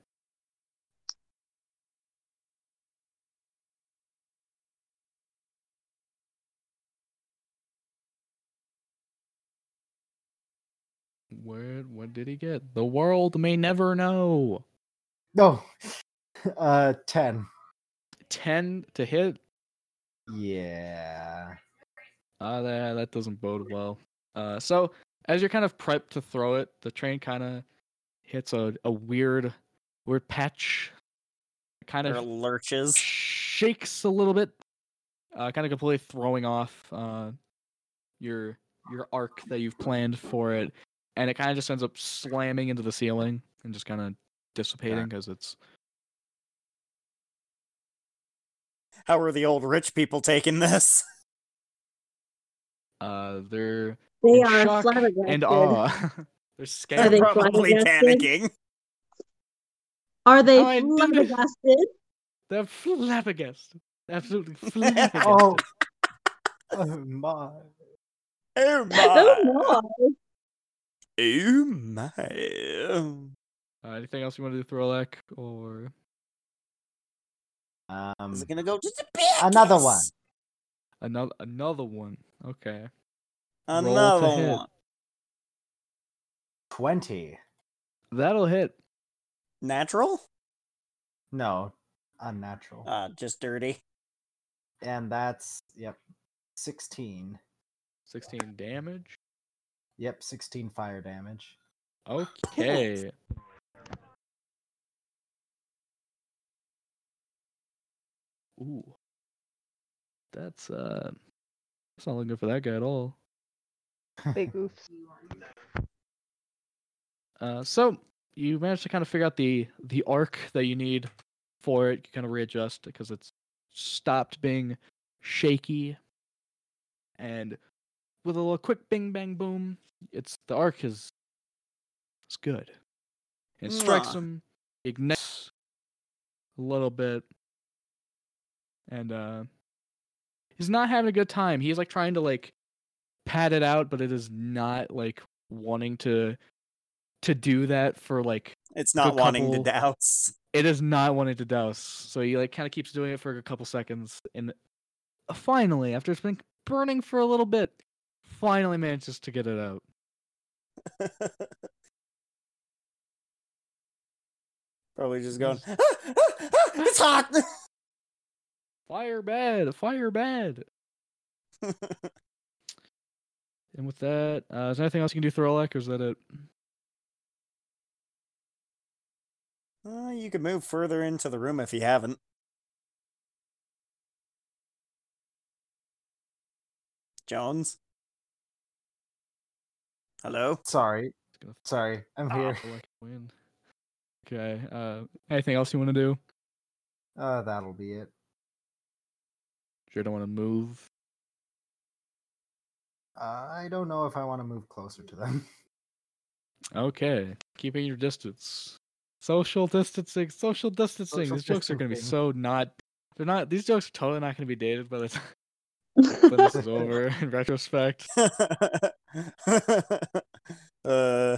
Where? What did he get? The world may never know. No. Uh 10. Ten to hit. Yeah. Uh, that that doesn't bode well. Uh, so as you're kind of prepped to throw it, the train kind of hits a, a weird, weird patch. Kind of lurches. shakes a little bit, uh, kind of completely throwing off uh, your your arc that you've planned for it, and it kind of just ends up slamming into the ceiling and just kind of dissipating because it's How are the old rich people taking this? uh they're They are shock flabbergasted. and awe. they're They're they probably panicking. Are they Oh, I flabbergasted? They're flabbergasted. Absolutely flabbergasted. Oh. Oh my. Oh my. Oh no. Oh my. Uh, anything else you want to do, Throlak? Or Um Is it gonna go to the Another one. Another another one? Okay. Roll to Another hit. one. 20. That'll hit. Natural? No, unnatural. Uh, just dirty. and that's yep. 16. 16 damage. Yep, 16 fire damage. Okay. Ooh. That's uh that's not looking good for that guy at all. Big oofs. Uh so you managed to kind of figure out the the arc that you need for it. You kind of readjust because it's stopped being shaky. And with a little quick bing bang boom, it's the arc is it's good. It strikes him, ignites a little bit, and uh he's not having a good time. He's like trying to like pat it out, but it is not like wanting to to do that for like It's not wanting to douse. it is not wanting to douse. So he like kind of keeps doing it for a couple seconds, and uh, finally, after it's been burning for a little bit, finally manages to get it out. Probably just going, "Ah, ah, ah, it's hot. Fire bad, fire bad. And with that, uh, is there anything else you can do, Throlak, or is that it? Uh, you could move further into the room if you haven't. Jones? Hello? Sorry. Sorry. I'm Ah, here. Throlak. Okay. Uh, anything else you want to do? Uh that'll be it. Sure, don't want to move. I don't know if I want to move closer to them. Okay, keeping your distance. social distancing, social distancing. Social these jokes are gonna be so not. They're not. These jokes are totally not gonna be dated by the time when this is over. In retrospect. uh,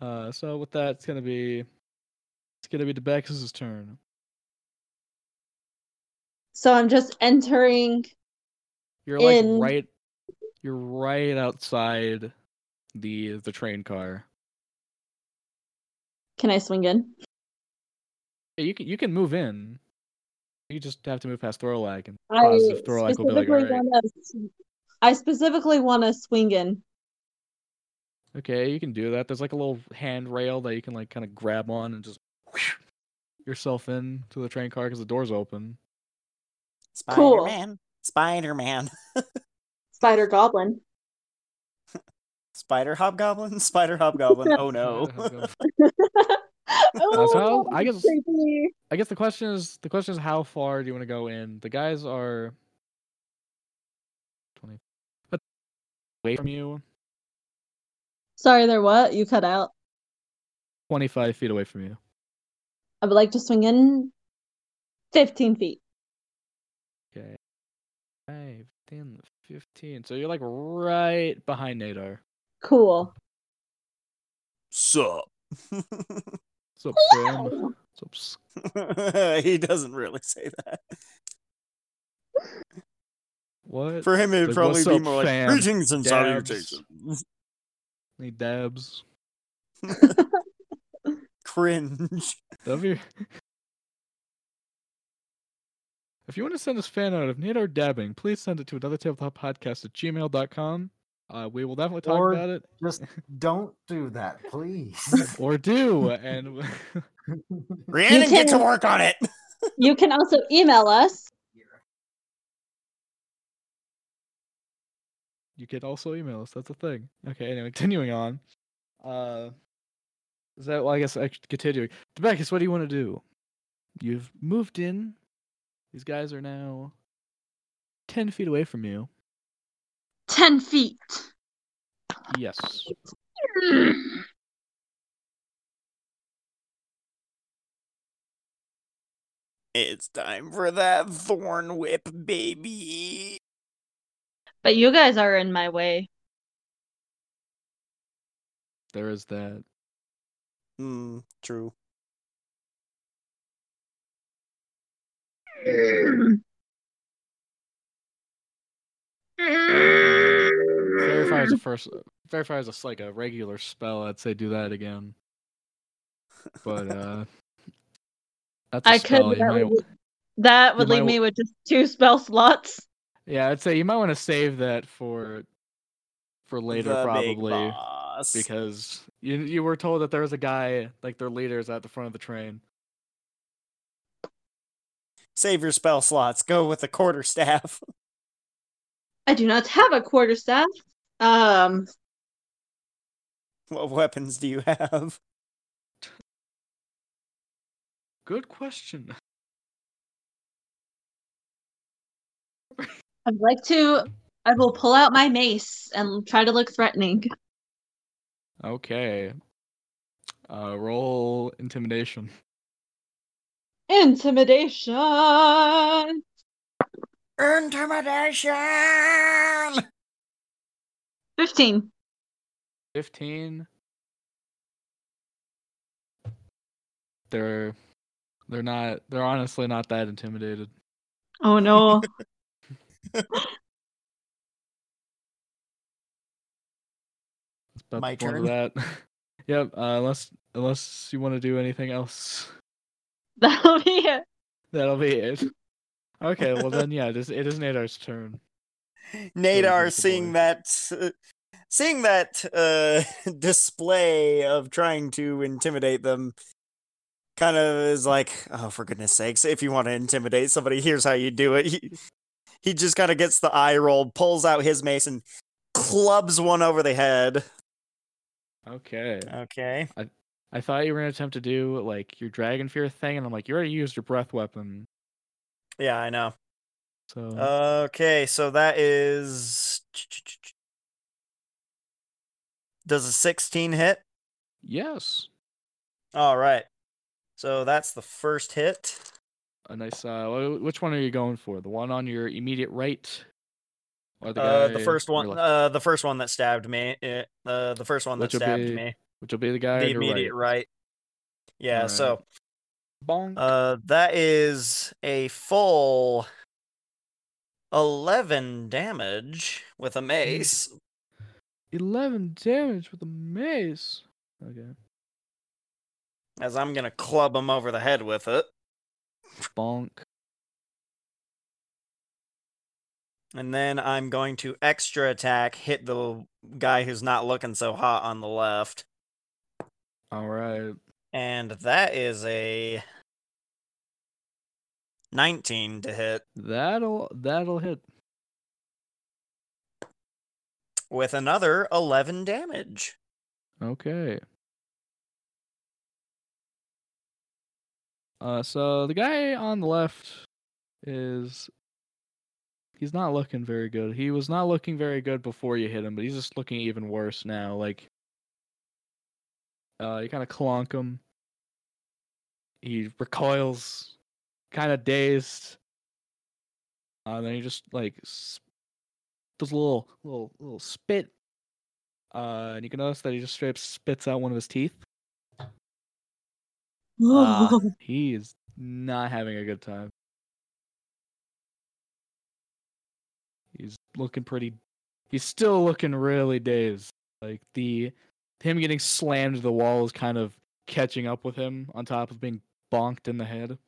Uh, so with that, it's gonna be. It's gonna be Debex's turn. So I'm just entering. You're like In- right. You're right outside the the train car. Can I swing in? Yeah, you can you can move in. You just have to move past Throlak and I positive Throlak will be like, wanna, I specifically want to swing in. okay, you can do that. There's like a little handrail that you can like kind of grab on and just whoosh yourself in to the train car because the door's open. Spider Cool. Man, Spider Man, Spider Goblin. Spider Hobgoblin, Spider Hobgoblin. Oh no. oh, so I guess- creepy. I guess the question is the question is how far do you want to go in? The guys are twenty but away from you, Sorry, they're what? You cut out. twenty five feet away from you. I would like to swing in 15 feet. Okay. 5, 10, 15. So you're like right behind Nadar. Cool. Sup. What's up, Sam? What's up, s- he doesn't really say that. What? For him, it'd Like, probably be up, more like fam? greetings and Dabs." salutations. Any dabs? Cringe. That'd be... If you want to send us fan art of Nadar dabbing, please send it to another tabletop podcast at gmail.com. Uh, we will definitely talk Or- about it. Just don't do that, please. Or do. And Rhiannon, get to work on it. You can also email us. you could also email us. That's a thing. Okay, anyway, continuing on. Uh, is that, well, I guess, act- continuing. Debeckus, what do you want to do? You've moved in. These guys are now 10 feet away from you. 10 feet. Yes. It's time for that thorn whip, baby. But you guys are in my way. There is that. Hmm, true. Faerie Fire is a first. Faerie Fire is a, like a regular spell. I'd say do that again. But uh, that's a I spell. You That might, would, that would leave wa- me with just two spell slots. yeah, I'd say you might want to save that for for later, The big probably boss. because you you were told that there was a guy like their leaders at the front of the train. Save your spell slots. Go with the quarter staff. I do not have a quarterstaff. Um, What weapons do you have? Good question. I'd like to. I will pull out my mace and try to look threatening. Okay. Uh, roll intimidation. Intimidation. Intimidation. Fifteen. Fifteen. They're they're not they're honestly not that intimidated. Oh no. My turn. that. yep. Uh, unless unless you want to do anything else, That'll be it. that'll be it. Okay. Well then, yeah. It is it is Nadar's turn. Nadar seeing that uh, seeing that uh display of trying to intimidate them kind of is like oh for goodness sakes if you want to intimidate somebody here's how you do it he, he just kind of gets the eye roll pulls out his mace and clubs one over the head Okay. okay I thought you were gonna attempt to do like your dragon fear thing, and I'm like, you already used your breath weapon. yeah i know So okay so that is does a 16 hit yes. All right. So that's the first hit. A nice. Uh, which one are you going for? The one on your immediate right, or the Uh, the first one, uh, the first one that stabbed me. Uh, uh, the first one that stabbed be me. Which will be the guy The immediate right. right. Yeah. Alright. So, Bonk. uh, that is a full eleven damage with a mace. Eleven damage with a mace. Okay. As I'm gonna club him over the head with it, Bonk. and then I'm going to extra attack, hit the guy who's not looking so hot on the left, All right. and that is a nineteen to hit. That'll that'll hit. with another 11 damage. Okay. Uh, so the guy on the left is he's not looking very good. He was not looking very good before you hit him, but he's just looking even worse now. Like, uh, you kind of clonk him. He recoils, kind of dazed. Uh, then he just like s- does a little, little, little spit. Uh, and you can notice that he just straight up spits out one of his teeth. Ah. He is not having a good time. He's looking pretty. He's still looking really dazed. Like the him getting slammed to the wall is kind of catching up with him. On top of being bonked in the head.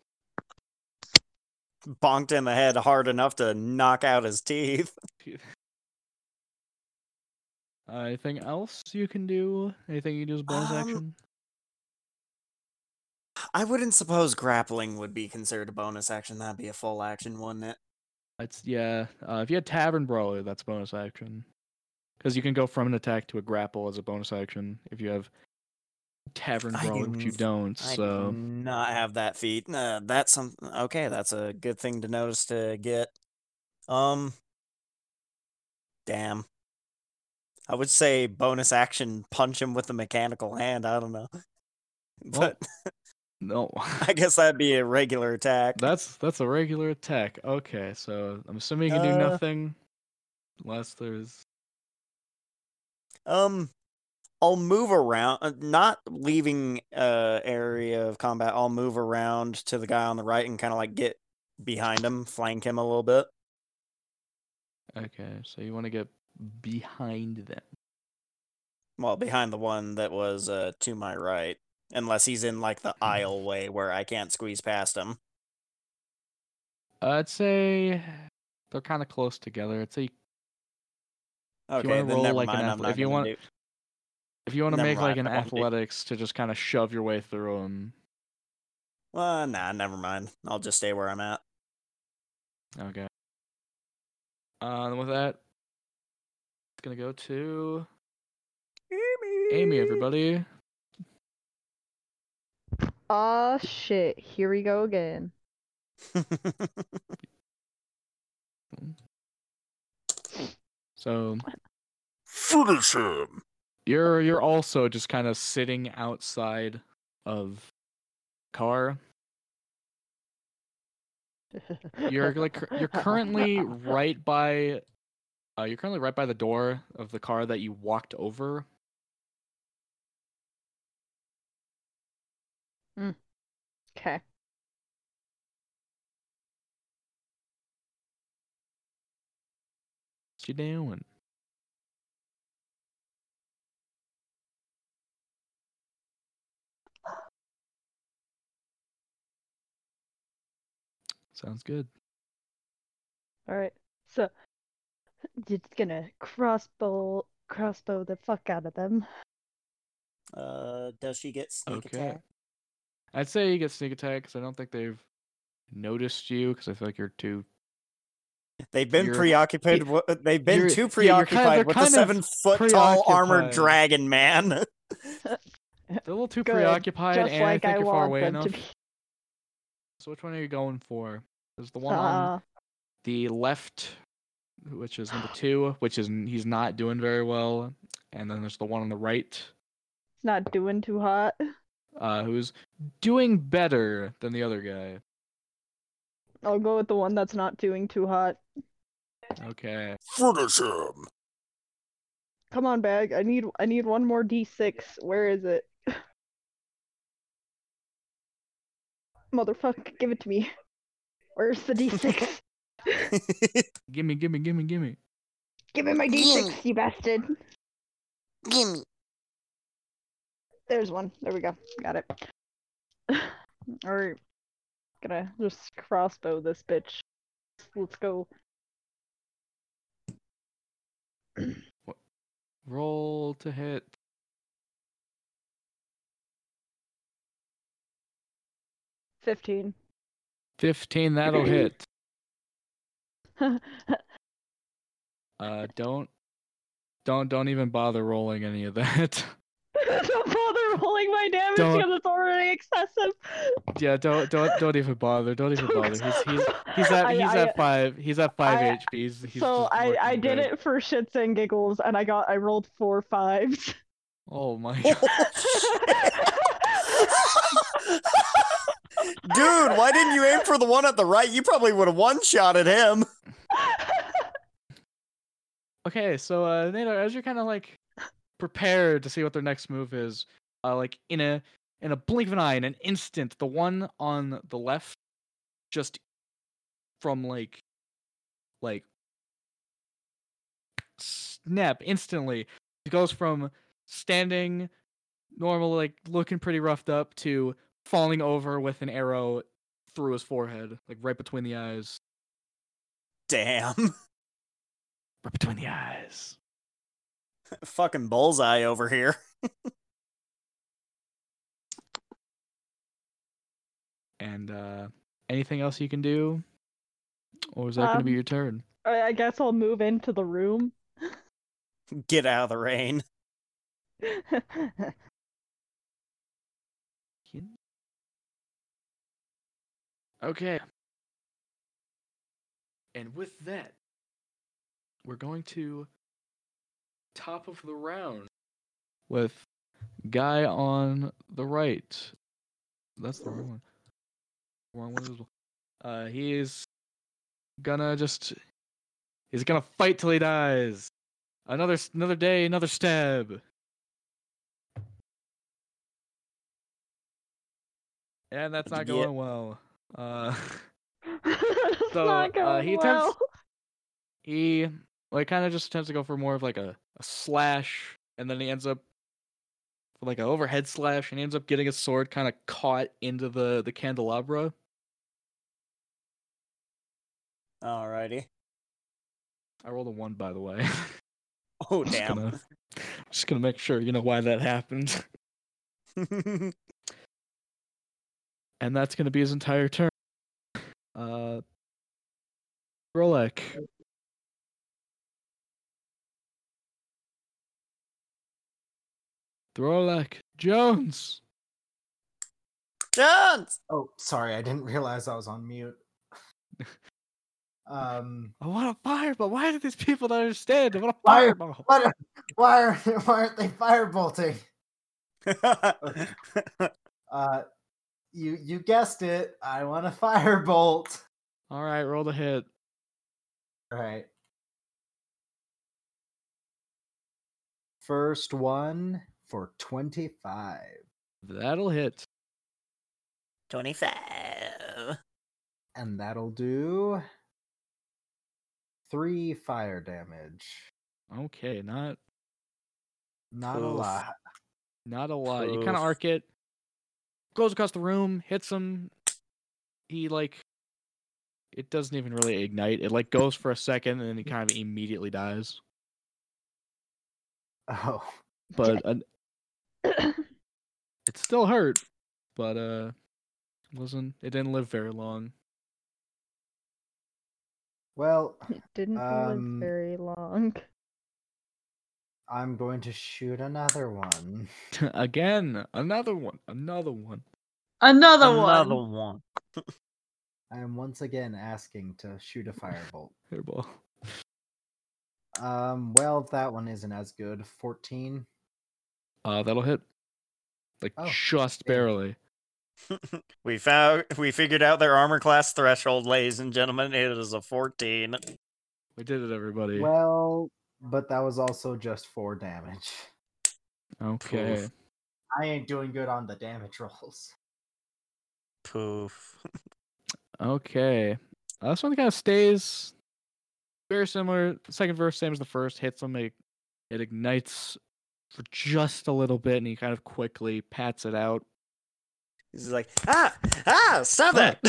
Bonked in the head hard enough to knock out his teeth. Uh, anything else you can do? Anything you can do as bonus Um, action? I wouldn't suppose grappling would be considered a bonus action. That'd be a full action, wouldn't it? It's yeah. Uh, if you had Tavern Brawler, that's bonus action. Because you can go from an attack to a grapple as a bonus action if you have Tavern I Brawler, which you do- don't. I so do not have that feat. Uh, that's some okay. That's a good thing to notice to get. Um, damn. I would say bonus action, punch him with a mechanical hand. I don't know, Well, but no, I guess that'd be a regular attack. that's that's a regular attack. Okay, so I'm assuming you can do Uh, nothing unless there's Um, I'll move around, uh, not leaving uh area of combat. I'll move around to the guy on the right and kind of like get behind him, flank him a little bit. okay. So you want to get behind them. Well, behind the one that was uh to my right, unless he's in like the aisle way where I can't squeeze past him. I'd say they're kind of close together. I'd say Okay, wanna roll like an mind. I'm if you want- do- if you want to Never make like an I won't do- athletics to just kind of shove your way through them. Well, nah, never mind. I'll just stay where I'm at. Okay. Uh, and with that, it's gonna go to Amy. Amy, everybody. Aw, shit. Here we go again. So Finish him. you're you're also just kind of sitting outside of car. You're like you're currently right by uh you're currently right by the door of the car that you walked over. Okay. What you doing? Sounds good. Alright. So, just gonna crossbow crossbow the fuck out of them. uh, does she get sneak Okay. attack? I'd say you get sneak attack because I don't think they've noticed you because I feel like you're too. They've been You're- preoccupied. wi- They've been you're- too yeah, kind of- preoccupied with the seven foot tall armored dragon man. They're a little too Good, preoccupied, Just and like I think I you're far away them enough. be. So which one are you going for? There's the one on Uh, the left, which is number two, which is he's not doing very well, and then there's the one on the right. it's not doing too hot. uh, who's doing better than the other guy. I'll go with the one that's not doing too hot. Okay. Finish him. Come on, bag. I need I need one more D6. Where is it? Motherfucker, give it to me. Where's the D6? Gimme, gimme, gimme, gimme. give me my D6, you bastard. Gimme. There's one. There we go. Got it. Alright. Gonna just crossbow this bitch. Let's go. Roll to hit. Fifteen. 15, that'll hit. Uh, don't, don't, don't even bother rolling any of that. Don't bother rolling my damage Don't- because it's already excessive. yeah, don't, don't, don't even bother. Don't even bother. He's, he's, he's at, I- he's I- at five. He's at five I- HP. He's, he's so I, I did good. it for shits and giggles, and I got I rolled four fives. Oh my god. Dude, why didn't you aim for the one at the right? You probably would have one shot at him. Okay, so uh, Nadar, as you're kind of like prepared to see what their next move is, uh, like in a in a blink of an eye, in an instant, the one on the left, just from like, like snap instantly, it goes from standing normal, like looking pretty roughed up, to falling over with an arrow through his forehead, like right between the eyes, Damn. right between the eyes. Fucking bullseye over here. And uh anything else you can do? Or is that gonna be Um, your turn? I, I guess I'll move into the room. Get out of the rain. Okay. And with that, we're going to top of the round with guy on the right. That's the wrong one. Wrong one. Uh, he is gonna just he's gonna fight till he dies. Another another day, another stab. And that's not Yeah. going well. Uh, So, not uh, going he attempts- well. he like kind of just attempts to go for more of like a, a slash, and then he ends up like an overhead slash, and he ends up getting his sword kind of caught into the the candelabra. Alrighty. I rolled a one, by the way. Oh, Just damn. gonna- just gonna make sure you know why that happened, and that's gonna be his entire turn. Uh, Rolek. Throlak Jones. Jones! Oh, sorry, I didn't realize I was on mute. um, I want a fireball. Why do these people not understand? I want a Fire- fireball. what? are- Why are why aren't they firebolting? Uh, you you guessed it. I want a firebolt. All right, roll the hit. All right. First one for twenty-five. That'll hit. 25. And that'll do three fire damage. Okay, not Not a lot. not a lot. You kind of arc it. Goes across the room, hits him. He like. It doesn't even really ignite. It like goes for a second and then he kind of immediately dies. Oh, But uh, it still hurt. But uh, wasn't it didn't live very long. well, It didn't Um, live very long. I'm going to shoot another one. Again, another one, another one. Another, Another one. one. I am once again asking to shoot a firebolt. Fireball. Um, well, that one isn't as good. 14. Uh, that'll hit. like Oh, just damn. barely. we found we figured out their armor class threshold, ladies and gentlemen. It is a 14. We did it, everybody. Well, but that was also just four damage. okay. Poof. I ain't doing good on the damage rolls. Poof. Okay. Uh, this one kind of stays very similar. Second verse, same as the first. Hits him. It, it ignites for just a little bit, and he kind of quickly pats it out. He's like, ah, ah, stop that.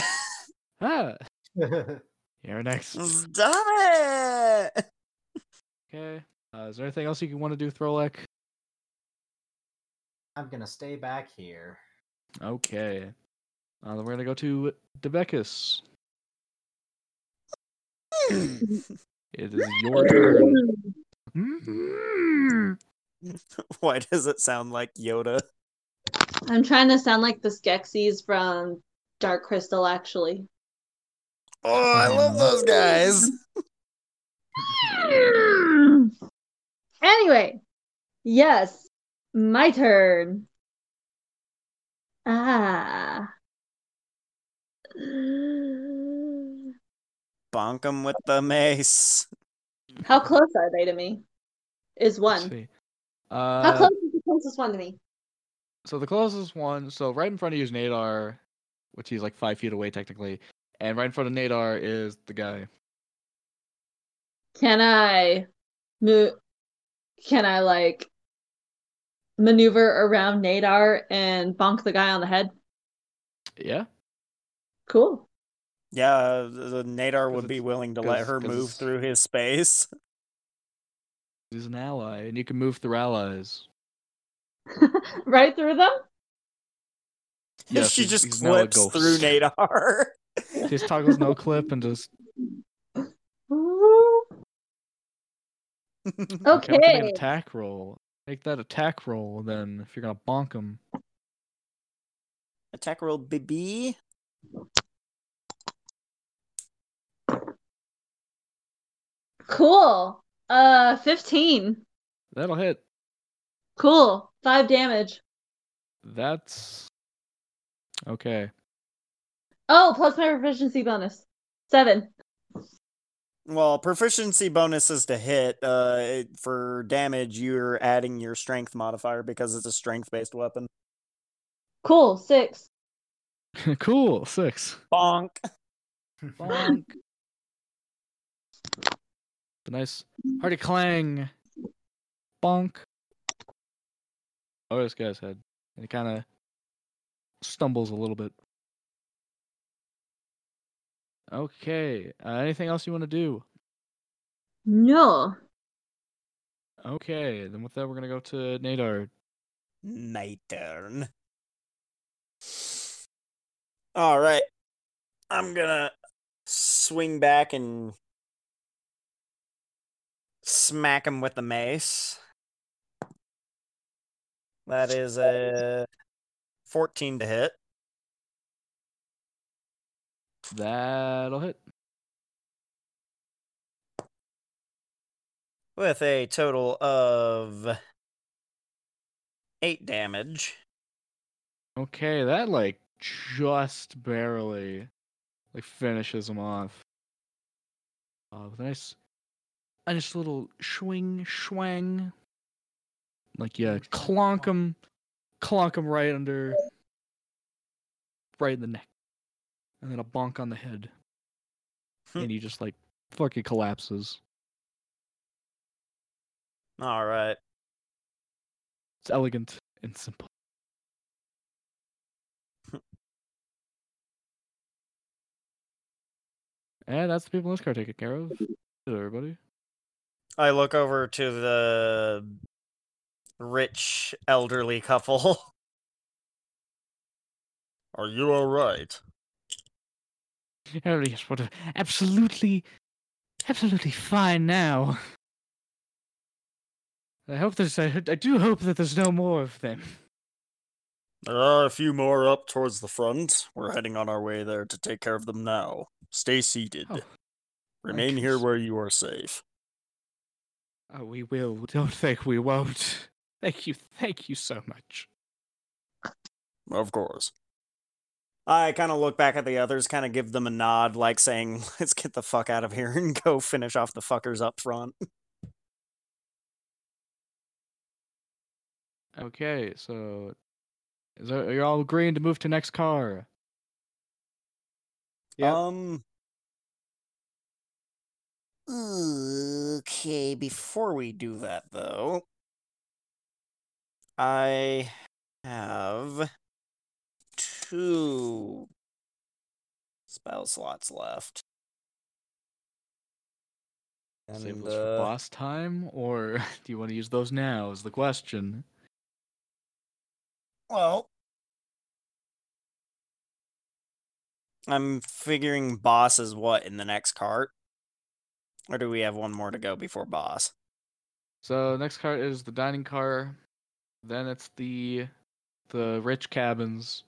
Ah, you're next. stop it. Okay. Uh, is there anything else you want to do, Throlak? I'm gonna stay back here. Okay. Uh, then we're gonna go to Debeckus. It is your turn. Why does it sound like Yoda? I'm trying to sound like the Skeksis from Dark Crystal, actually. Oh, I love those guys. anyway, yes, my turn. Ah. Bonk 'em with the mace. How close are they to me? Is Let's one. See. How Uh, close is the closest one to me? so the closest one, so right in front of you is Nadar, which he's like five feet away technically, and right in front of Nadar is the guy. Can I move? Can I like maneuver around Nadar and bonk the guy on the head? Yeah. Cool. Yeah, the Nadar 'Cause would be willing to let her move through his space. He's an ally, and you can move through allies. right through them? Yes, she he's- just he's clips through ghost. Nadar. Just toggles no clip and just okay. I'll have to make Okay. attack roll. Make that attack roll, then if you're gonna bonk him. Attack roll, baby. Cool. Uh, 15. That'll hit. Cool. Five damage. That's okay. Oh, plus my proficiency bonus. Seven. Well, proficiency bonuses to hit. Uh, for damage, you're adding your strength modifier because it's a strength-based weapon. Cool. Six. cool. Six. Bonk. Bonk. The nice hearty clang. Bonk. Oh, this guy's head. And he kind of stumbles a little bit. Okay. Uh, anything else you want to do? No. Okay. Then with that, we're gonna go to Nadar. My turn. All right. I'm gonna swing back and smack him with the mace. That is a 14 to hit. That'll hit. with a total of 8 damage. Okay, that like just barely like finishes him off. Uh, with a nice, a nice little swing, swang. Like yeah, clonk him, clonk him right under, right in the neck, and then a bonk on the head, hmm. and he just like fucking collapses. All right. It's elegant and simple. and that's the people in this car taken care of. Hello, everybody. I look over to the rich elderly couple. Are you all right? Oh yes, what a, absolutely, absolutely fine now. I hope there's. I, I do hope that there's no more of them. There are a few more up towards the front. We're heading on our way there to take care of them now. Stay seated. Oh, Remain here where you are safe. Oh, we will. Don't think we won't. Thank you. Thank you so much. Of course. I kind of look back at the others, kind of give them a nod, like saying, let's get the fuck out of here and go finish off the fuckers up front. Okay, so is that, are you all agreeing to move to next car? Yep. Um. Okay, before we do that, though, I have two spell slots left. Save And, those for uh, boss time, or do you want to use those now? Is the question. Well, I'm figuring boss is what in the next cart? Or do we have one more to go before boss? So next car is the dining car, then it's the the rich cabins.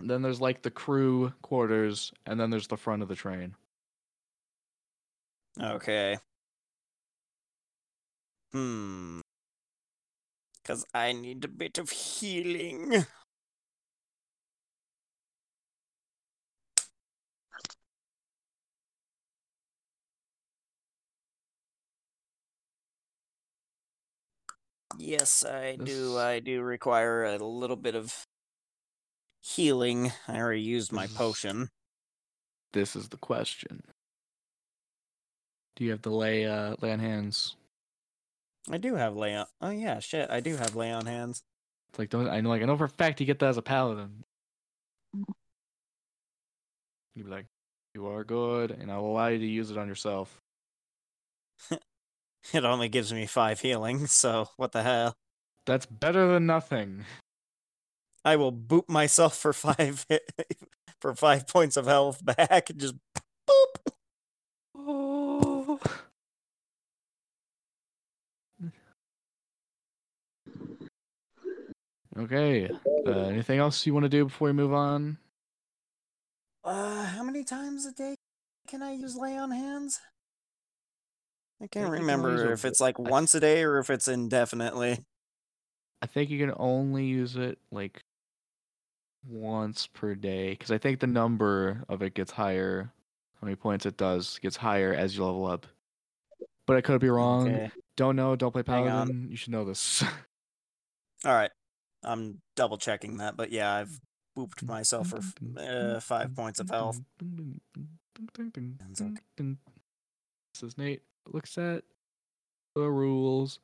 Then there's like the crew quarters, and then there's the front of the train. Okay. Hmm. Because I need a bit of healing. Yes, I do. I do require a little bit of healing. I already used my potion. This is the question. Do you have the lay uh, lay on hands? I do have lay on. Oh yeah, shit. I do have lay on hands. It's like don't I know like I know for a fact you get that as a paladin. You'd be like, you are good, and I will allow you to use it on yourself. It only gives me five healing, so what the hell? That's better than nothing. I will boop myself for five for five points of health back and just boop. Oh. Okay. Uh, anything else you want to do before we move on? Uh, how many times a day can I use lay on hands? I can't think you can remember if it's like I once a day or if it's indefinitely. I think you can only use it like once per day because I think the number of it gets higher. How many points it does gets higher as you level up. But I could be wrong. Okay. Don't know. Don't play paladin. You should know this. All right. I'm double checking that, but yeah, I've booped myself for uh, five points of health. This is Nate. Looks at the rules.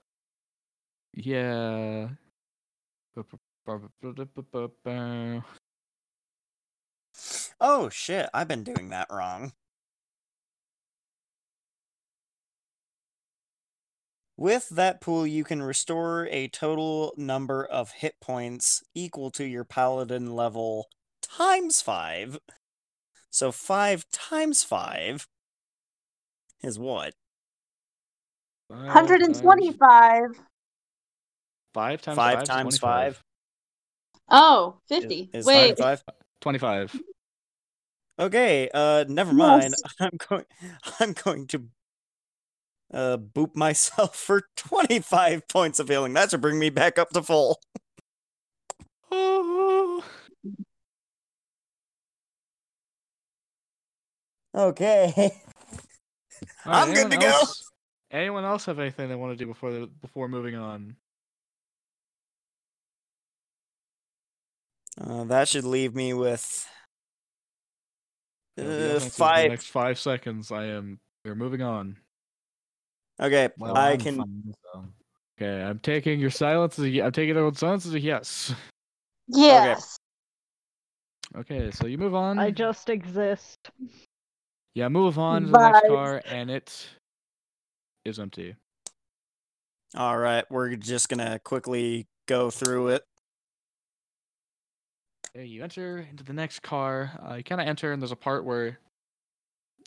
Yeah. Oh shit, I've been doing that wrong. With that pool, you can restore a total number of hit points equal to your paladin level times five. So five times five is what? Five times- 125. Five times Five five, times 25. five? Oh, 50. Is Wait. five five? 25. Okay, uh never mind. Yes. I'm going I'm going to uh boop myself for 25 points of healing. That should bring me back up to full. Oh. Okay. Alright, I'm good to anyone go. Else- Anyone else have anything they want to do before the, before moving on? Uh, that should leave me with uh, offense the five. next five seconds. I am. We're moving on. Okay, Well, I I'm can fine, so. Okay, I'm taking your silence as a, ye- I'm taking everyone's silence as a yes. Yes. Okay, so you move on. I just exist. Yeah, move on to the next car, and it is empty. All right, we're just going to quickly go through it. You enter into the next car. Uh, you kind of enter, and there's a part where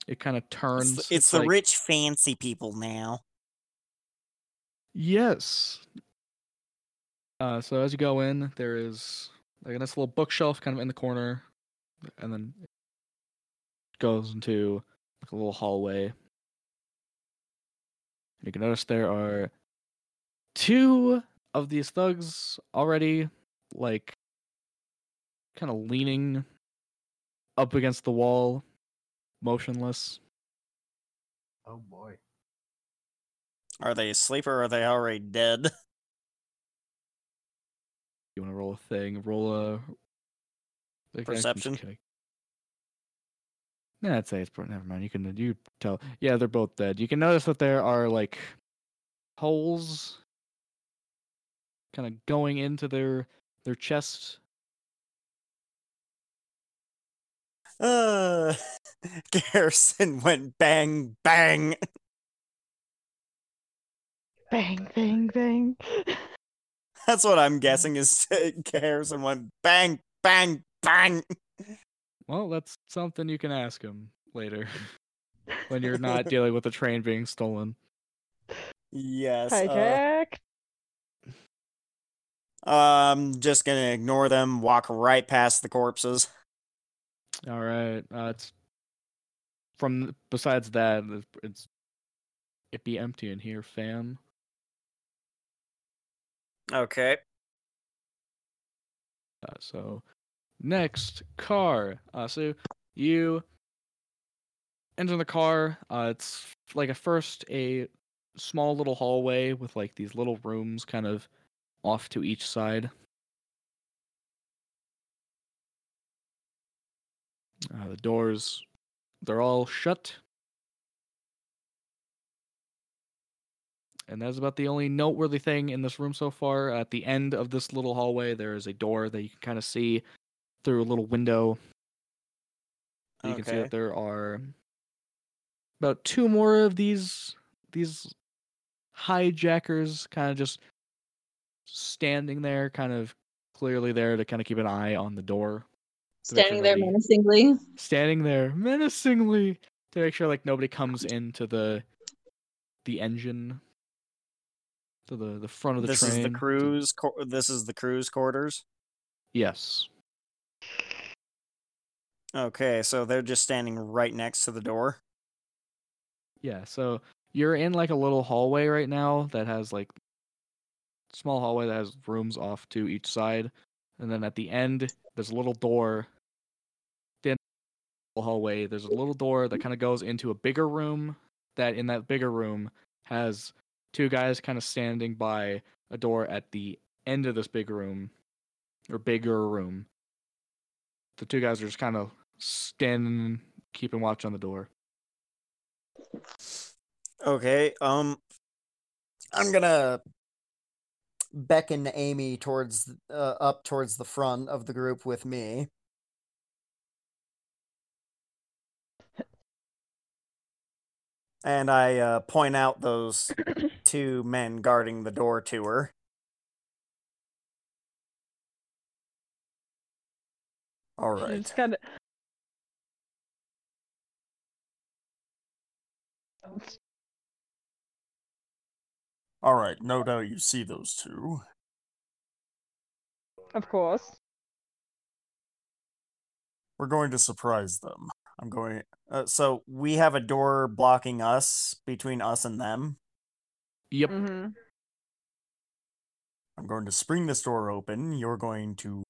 it kind of It's, turns. the- it's the like- rich fancy people now. Yes. Uh, so as you go in, there is like a nice little bookshelf kind of in the corner, and then it goes into like a little hallway. You can notice there are two of these thugs already like kind of leaning up against the wall, motionless. Oh boy. Are they asleep or are they already dead? You want to roll a thing? Roll a like, Perception? check. Nah, I'd say it's pro- never mind. You can you tell. Yeah, they're both dead. You can notice that there are like holes, kind of going into their their chest. Uh, Garrison went bang, bang. Bang, bang, bang. That's what I'm guessing is Garrison went bang, bang, bang. Well, that's something you can ask him later when you're not dealing with a train being stolen. Yes. Uh, Hijack. I'm just gonna ignore them, walk right past the corpses. All right. Uh, it's from besides that, it's, it's it be empty in here, fam. Okay. Uh, so next car. Uh, so you enter the car. Uh, it's like a first a small little hallway with like these little rooms kind of off to each side. Uh, the doors, they're all shut. And that's about the only noteworthy thing in this room so far. At the end of this little hallway, there is a door that you can kind of see through a little window. You can see that there are about two more of these these hijackers kind of just standing there, kind of clearly there to kind of keep an eye on the door. to sure Standing there nobody- menacingly. standing there menacingly to make sure like nobody comes into the the engine to the the front of the This train. is the to- crew's. This is the cruise quarters. Yes. Okay, so they're just standing right next to the door. Yeah. So you're in like a little hallway right now that has like small hallway that has rooms off to each side, and then at the end there's a little door. The end of the hallway there's a little door that kind of goes into a bigger room. That in that bigger room has two guys kind of standing by a door at the end of this big room or bigger room. The two guys are just kind of standing, keeping watch on the door. Okay, um I'm gonna beckon Amy towards uh, up towards the front of the group with me. And I uh, point out those two men guarding the door to her. All right. It's kind of. All right, no doubt you see those two. Of course. We're going to surprise them. I'm going. Uh, so we have a door blocking us between us and them. Yep. Mm-hmm. I'm going to spring this door open. You're going to.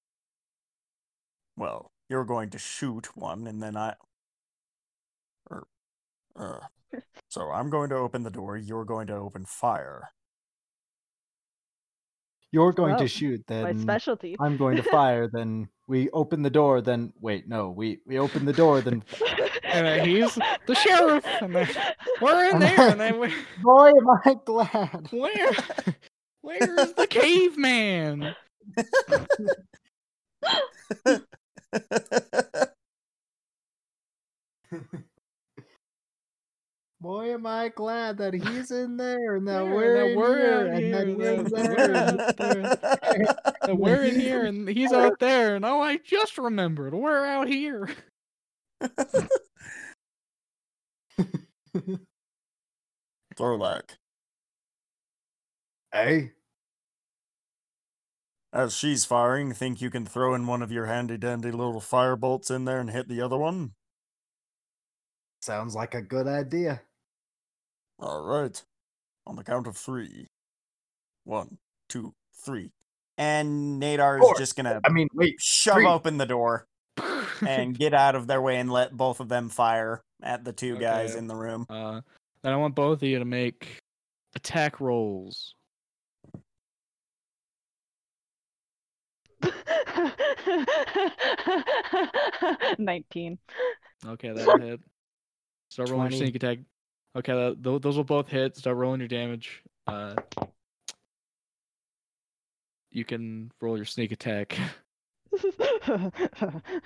Well, you're going to shoot one, and then I. Or. Uh. So I'm going to open the door. You're going to open fire. You're going Well, to shoot, Then My specialty. I'm going to fire. Then we open the door. Then wait, no, we we open the door. Then And then he's the sheriff, and then we're in there, and then we, boy, am I glad. where, where is the caveman? Boy, am I glad that he's in there and that Yeah, we're that in here and here that and that we're And we're in here, and he's out there, and oh, I just remembered, we're out here. Throlak. Hey, As she's firing, think you can throw in one of your handy dandy little fire bolts in there and hit the other one? sounds like a good idea. All right. On the count of three. One, two, three. and Nadar is just gonna I mean, wait. shove three. open the door and get out of their way and let both of them fire at the two guys in the room. uh, then I want both of you to make attack rolls. Nineteen. Okay, that'll hit. Start rolling 20. your sneak attack. Okay, that, tho- those will both hit. Start rolling your damage. Uh, you can roll your sneak attack.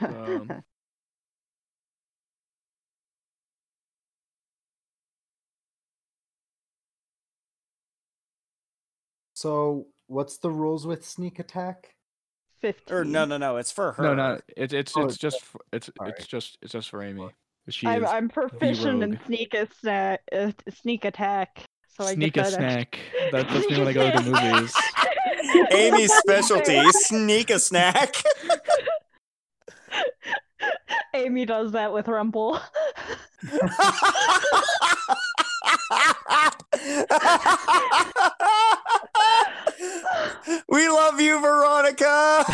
Um, So, what's the rules with sneak attack? Fifteen. Or no, no, no, it's for her. no, no, it's it's Oh, it's just for, it's alright. it's just it's just for Amy. She I'm I'm proficient in sneak a sna- uh, sneak attack, so sneak I a get that extra- snack. That, that's me when I go to the movies. Amy's specialty, sneak a snack. Amy does that with Rumple. we love you, Veronica.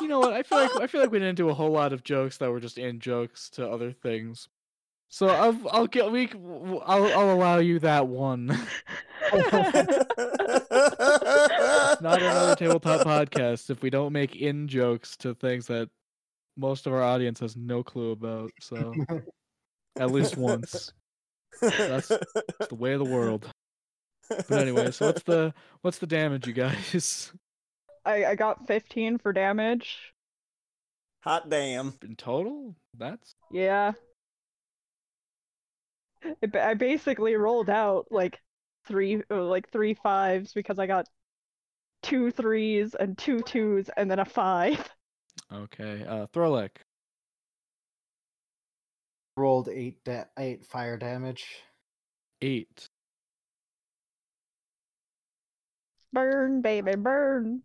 You know what? I feel like I feel like we didn't do a whole lot of jokes that were just in jokes to other things. So I'll I'll get we c- w- I'll I'll allow you that one. Not another tabletop podcast if we don't make in jokes to things that most of our audience has no clue about. So at least once. That's It's the way of the world. But anyway, so what's the what's the damage, you guys? I I got fifteen for damage. Hot damn. In total? That's Yeah. It, ba- I basically rolled out like three uh, like three fives because I got two threes and two twos and then a five. okay. Uh Throlak. Rolled eight da- eight fire damage. Eight. Burn, baby, burn.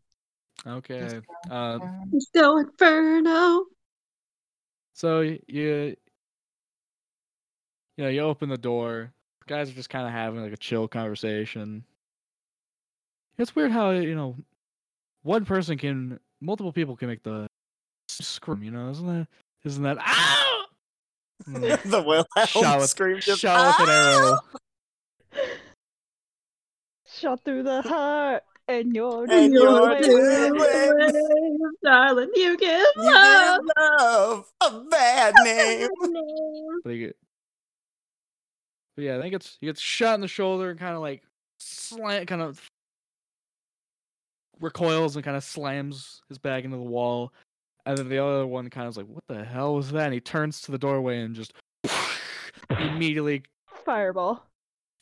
Okay. Uh Let's go Inferno. so you you know, you open the door. The guys are just kind of having like a chill conversation. It's weird how, you know, one person can multiple people can make the scream, you know, isn't that isn't that ah! Mm. the Wilhelm Shot with, scream just shot with an arrow. Shot through the heart and you're And doing you're it. doing Darling, you give You love. give love a bad name. But, he get, but yeah, I think it's he gets shot in the shoulder and kind of like slant, kind of recoils and kind of slams his bag into the wall. And then the other one kind of is like, "What the hell was that?" And he turns to the doorway and just immediately Fireball.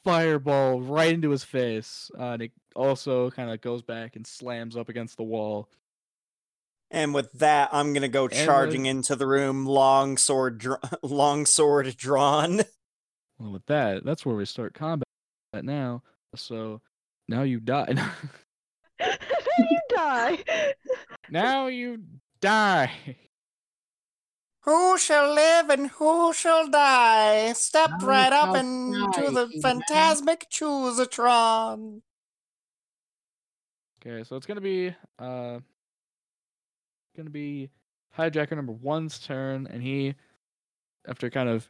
fireball right into his face. Uh, and it also kind of goes back and slams up against the wall. And with that, I'm gonna go And charging the- into the room, long sword, dr- long sword drawn. Well, with that, that's where we start combat now. So now you die. Now you die. now you die. Who shall live and who shall die? Step None right up shall into the human. phantasmic choosatron. Okay, so it's gonna be uh gonna be hijacker number one's turn, and he after kind of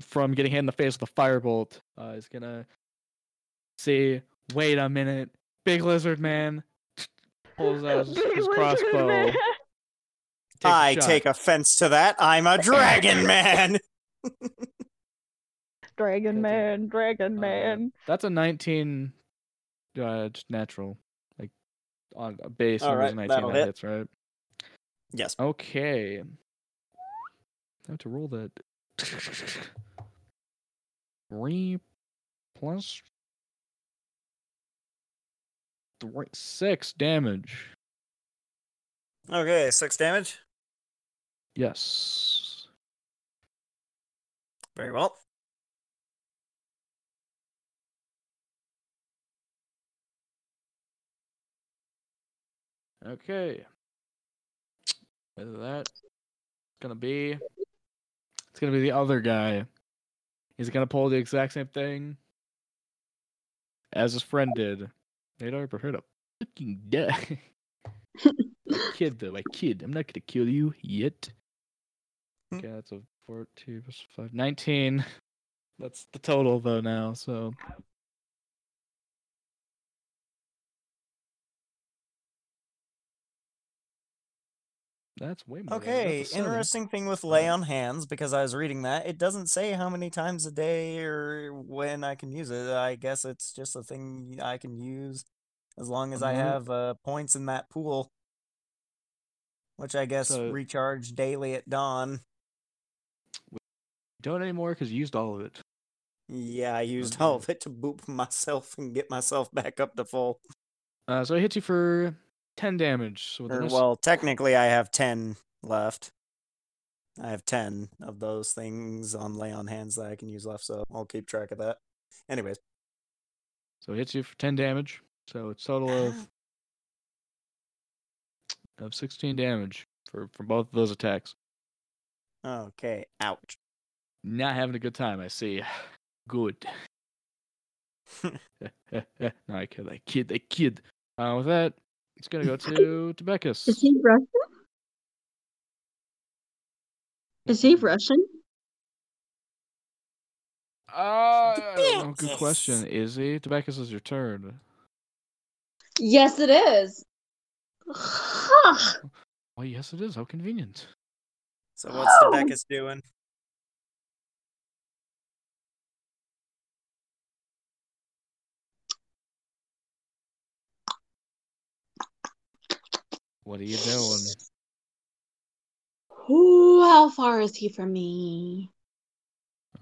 from getting hit in the face with a firebolt, uh is gonna see. wait a minute, big lizard man pulls out his, his crossbow. man. takes a I take offense to that. I'm a dragon man. Dragon That's a- man, dragon Uh, man. That's a 19 uh just natural. Like on a base All numbers right, 19 that'll that hit. hits, right? yes. Okay. I have to roll that. Three plus three, six damage. Okay, six damage. Yes. Very well. Okay. With that, it's gonna be it's gonna be the other guy. He's gonna pull the exact same thing as his friend did. Nadar prepared to fucking die. I kid though, I kid. I'm not gonna kill you yet. Hmm. Okay, that's a 14 plus 5. 19. That's the total though now, so that's way more. than I got. Okay, That's a seven. interesting thing with lay on hands because I was reading that it doesn't say how many times a day or when I can use it. I guess it's just a thing I can use as long as I Mhm. have uh, points in that pool, which I guess So- recharge daily at dawn. Don't anymore because you used all of it. Yeah, I used all of it to boop myself and get myself back up to full. Uh, so it hits you for 10 damage. So Or, an well, technically, I have 10 left. I have 10 of those things on lay on hands that I can use left, so I'll keep track of that. Anyways. So it hits you for 10 damage. So it's total of of 16 damage for for both of those attacks. Okay, ouch. Not having a good time, I see. Good. no, I kid, I kid, I kid. Uh, with that, it's gonna go to to Beckus. Is he Russian? Is he Russian? Uh, know, good question. Is he? Tobacco is your turn. Yes, it is. Oh, yes, it is. How convenient. so what's the Oh. Beckus doing? What are you doing? Ooh, how far is he from me?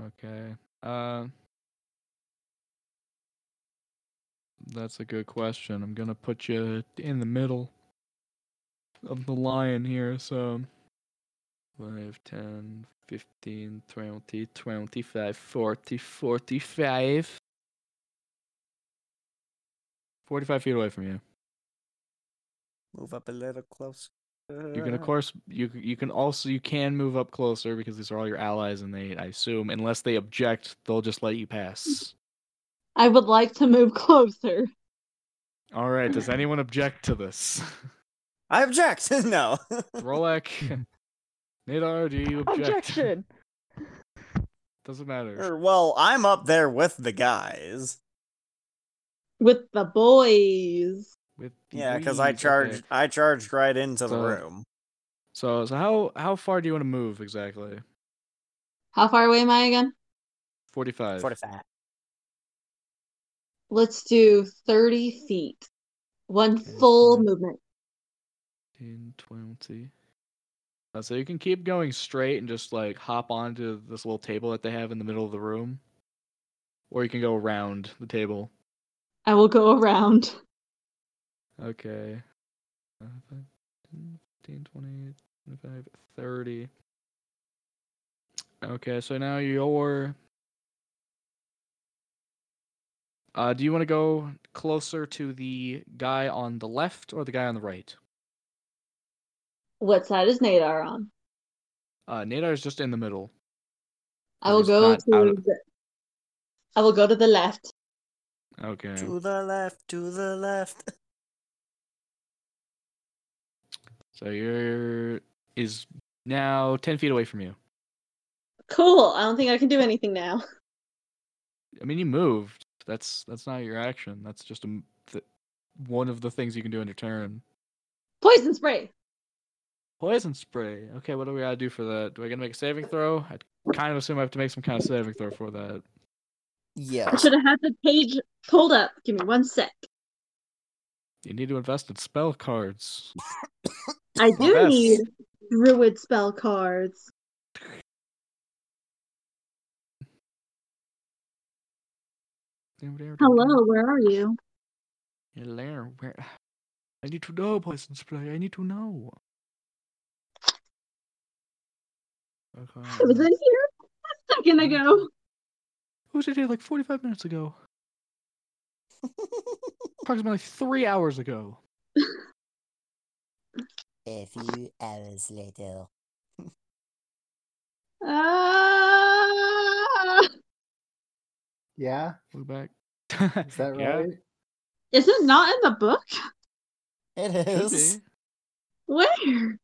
Okay. Uh, that's a good question. I'm gonna put you in the middle of the line here. So 5, 10, 15, 20, 25, 40, 45. 45 feet away from you. Move up a little closer. You can, of uh. course, you you can also you can move up closer because these are all your allies, and they, I assume, unless they object, they'll just let you pass. I would like to move closer. All right. Does anyone object to this? I object. no. Rolek, Nadar, do you object? Objection. Doesn't matter. Well, I'm up there with the guys. With the boys. With Yeah, because I breeze, okay. charged. I charged right into the room. So, so how how far do you want to move exactly? How far away am I again? Forty-five. Forty-five. Let's do 30 feet. One Okay, full so- movement. 15, 20. Uh, so you can keep going straight and just like hop onto this little table that they have in the middle of the room, or you can go around the table. I will go around. Okay. Uh, 5, 10, 15, 20, 25, 30. Okay, so now you're. Uh, do you want to go closer to the guy on the left or the guy on the right? What side is Nadar on? Uh, Nadar is just in the middle. I Or will go to of- the, I will go to the left. Okay. To the left. To the left. So you're is now ten feet away from you. Cool. I don't think I can do anything now. I mean, you moved. That's that's not your action. That's just a, th- one of the things you can do in your turn. Poison spray. Poison spray. Okay, what do we gotta do for that? Do I gotta make a saving throw? I kind of assume I have to make some kind of saving throw for that. Yeah. I should have had the page pulled up. Give me one sec. You need to invest in spell cards. I do Yes. need druid spell cards. Hello, where are you? Hello. Where? I need to know poison spray. I need to know. Okay. I was in here a second ago. Who was it here like 45 minutes ago? Approximately three hours ago. A few hours later. Ah! Yeah, Look back. is that Yeah, right? Is it not in the book? It is. could Where?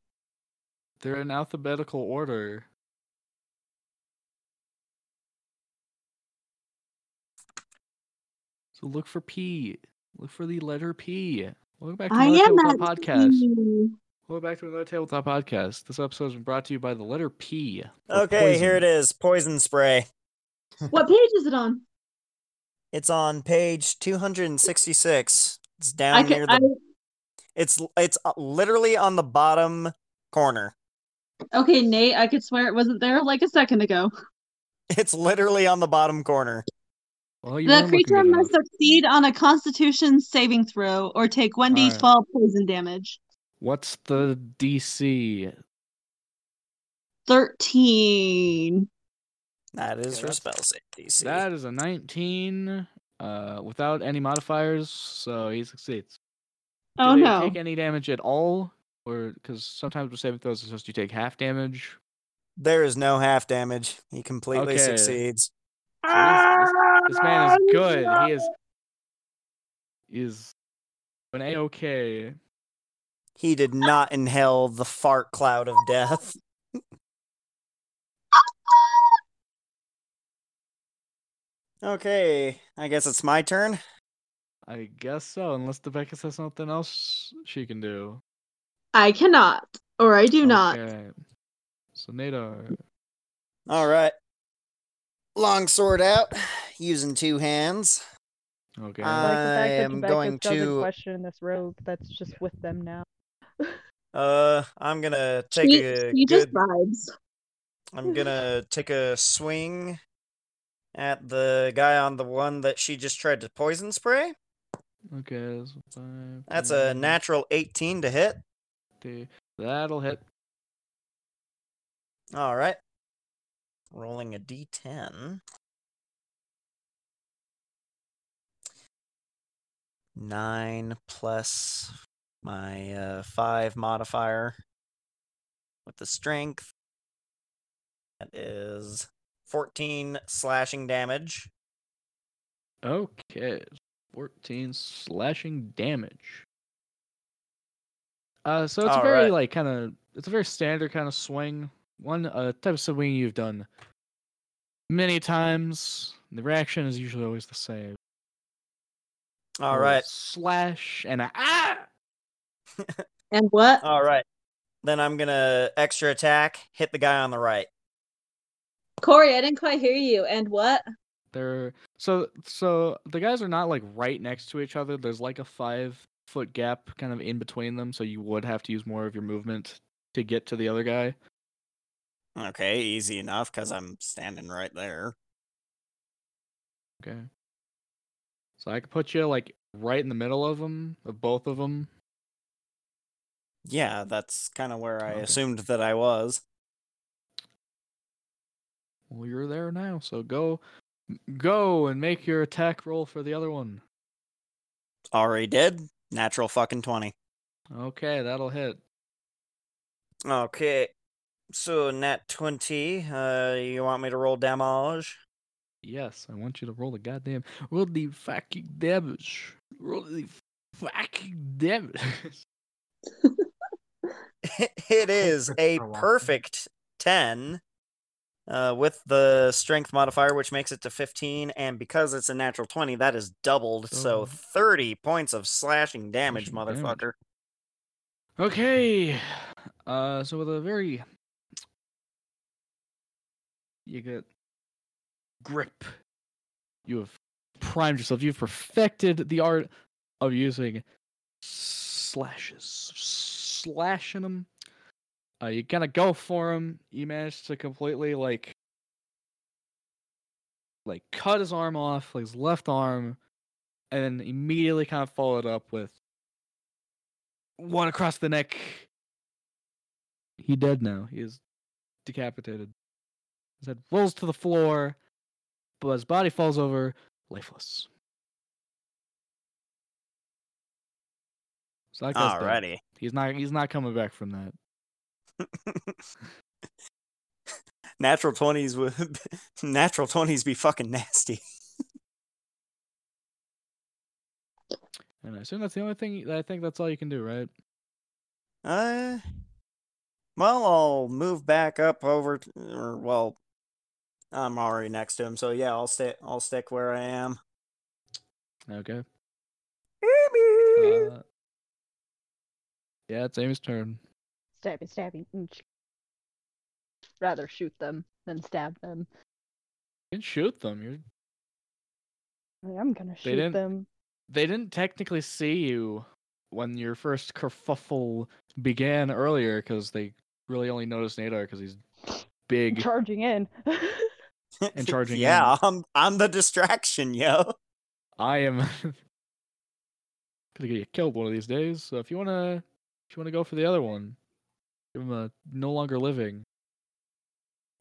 They're in alphabetical order. So look for P. Look for the letter P. Welcome back to I another am Tabletop podcast. P. Welcome back to another Tabletop podcast. This episode has been brought to you by the letter P. for Okay, here it is. poison. spray. What page is it on? It's on page 266. It's down can. near I, the. It's it's uh, literally on the bottom corner. okay, Nate. I could swear it wasn't there like a second ago. It's literally on the bottom corner. Well, you The creature must succeed on a Constitution saving throw or take one d Alright. twelve poison damage. What's the DC? Thirteen. That is Okay, for spell save DC. That is a 19 uh, without any modifiers, so he succeeds. Do Oh no. take any damage at all? Or because sometimes with saving throws, it's supposed to take half damage. There is no half damage. He completely Okay. succeeds. So this, this, this man is ah, good. He is is an a okay. He did not inhale the fart cloud of death. okay, I guess it's my turn. I guess so, unless Becca has something else she can do. I cannot, or I do not. Okay. So Nadar. All right. Long sword out, using two hands. Okay. I like the fact I that am Rebecca going to question this robe that's just with them now. Uh, I'm gonna take She, a she just vibes. I'm gonna take a swing at the guy on the one that she just tried to poison spray. okay. so five, That's a natural 18 to hit. 50. That'll hit. All right. Rolling a d10. Nine plus my uh, five modifier with the strength. That is 14 slashing damage. Okay. 14 slashing damage. Uh so it's a very Alright. like kind of it's a very standard kind of swing. One uh type of swing you've done many times. The reaction is usually always the same. All Little right. Slash and a ah And what? All right. Then I'm going to extra attack, hit the guy on the right. Corey, I didn't quite hear you. And what? They're so so the guys are not like right next to each other. There's like a five foot gap kind of in between them, so you would have to use more of your movement to get to the other guy. Okay, easy enough because I'm standing right there. Okay. So I could put you like right in the middle of them, of both of them. Yeah, that's kind of where I Okay. assumed that I was. Well, you're there now, so go, go and make your attack roll for the other one. Already did. Natural fucking 20. Okay, that'll hit. Okay. So, nat 20. Uh, you want me to roll damage? Yes, I want you to roll the goddamn roll the fucking damage. Roll the fucking damage. it is a perfect 10 uh, with the strength modifier, which makes it to 15. And because it's a natural 20, that is doubled. So, Oh. 30 points of slashing damage, Slashing damage. motherfucker. Okay. Uh so with a very you get grip. You have primed yourself. You've perfected the art of using slashes. Slashing them. Uh you kind of go for him. You manage to completely like like cut his arm off, like his left arm, and then immediately kind of followed up with one across the neck. He dead now. He is decapitated. His head falls to the floor, but his body falls over, lifeless. So that guy's dead. Alrighty. He's not. He's not coming back from that. natural twenties would natural twenties be fucking nasty. And I assume that's the only thing. I think that's all you can do, right? Uh, well, I'll move back up over, t- or well, I'm already next to him, so yeah, I'll stay. I'll stick where I am. Okay. Amy! Uh, yeah, it's Amy's turn. Stabby, stabby. mm, sh- Rather shoot them than stab them. You can shoot them. You're. I am gonna shoot didn't- them. They didn't technically see you when your first kerfuffle began earlier, because they really only noticed Nadar because he's big. Charging in. And charging yeah, I'm I'm the distraction, yo. I am gonna get you killed one of these days. So if you wanna, if you wanna go for the other one, give him a no longer living,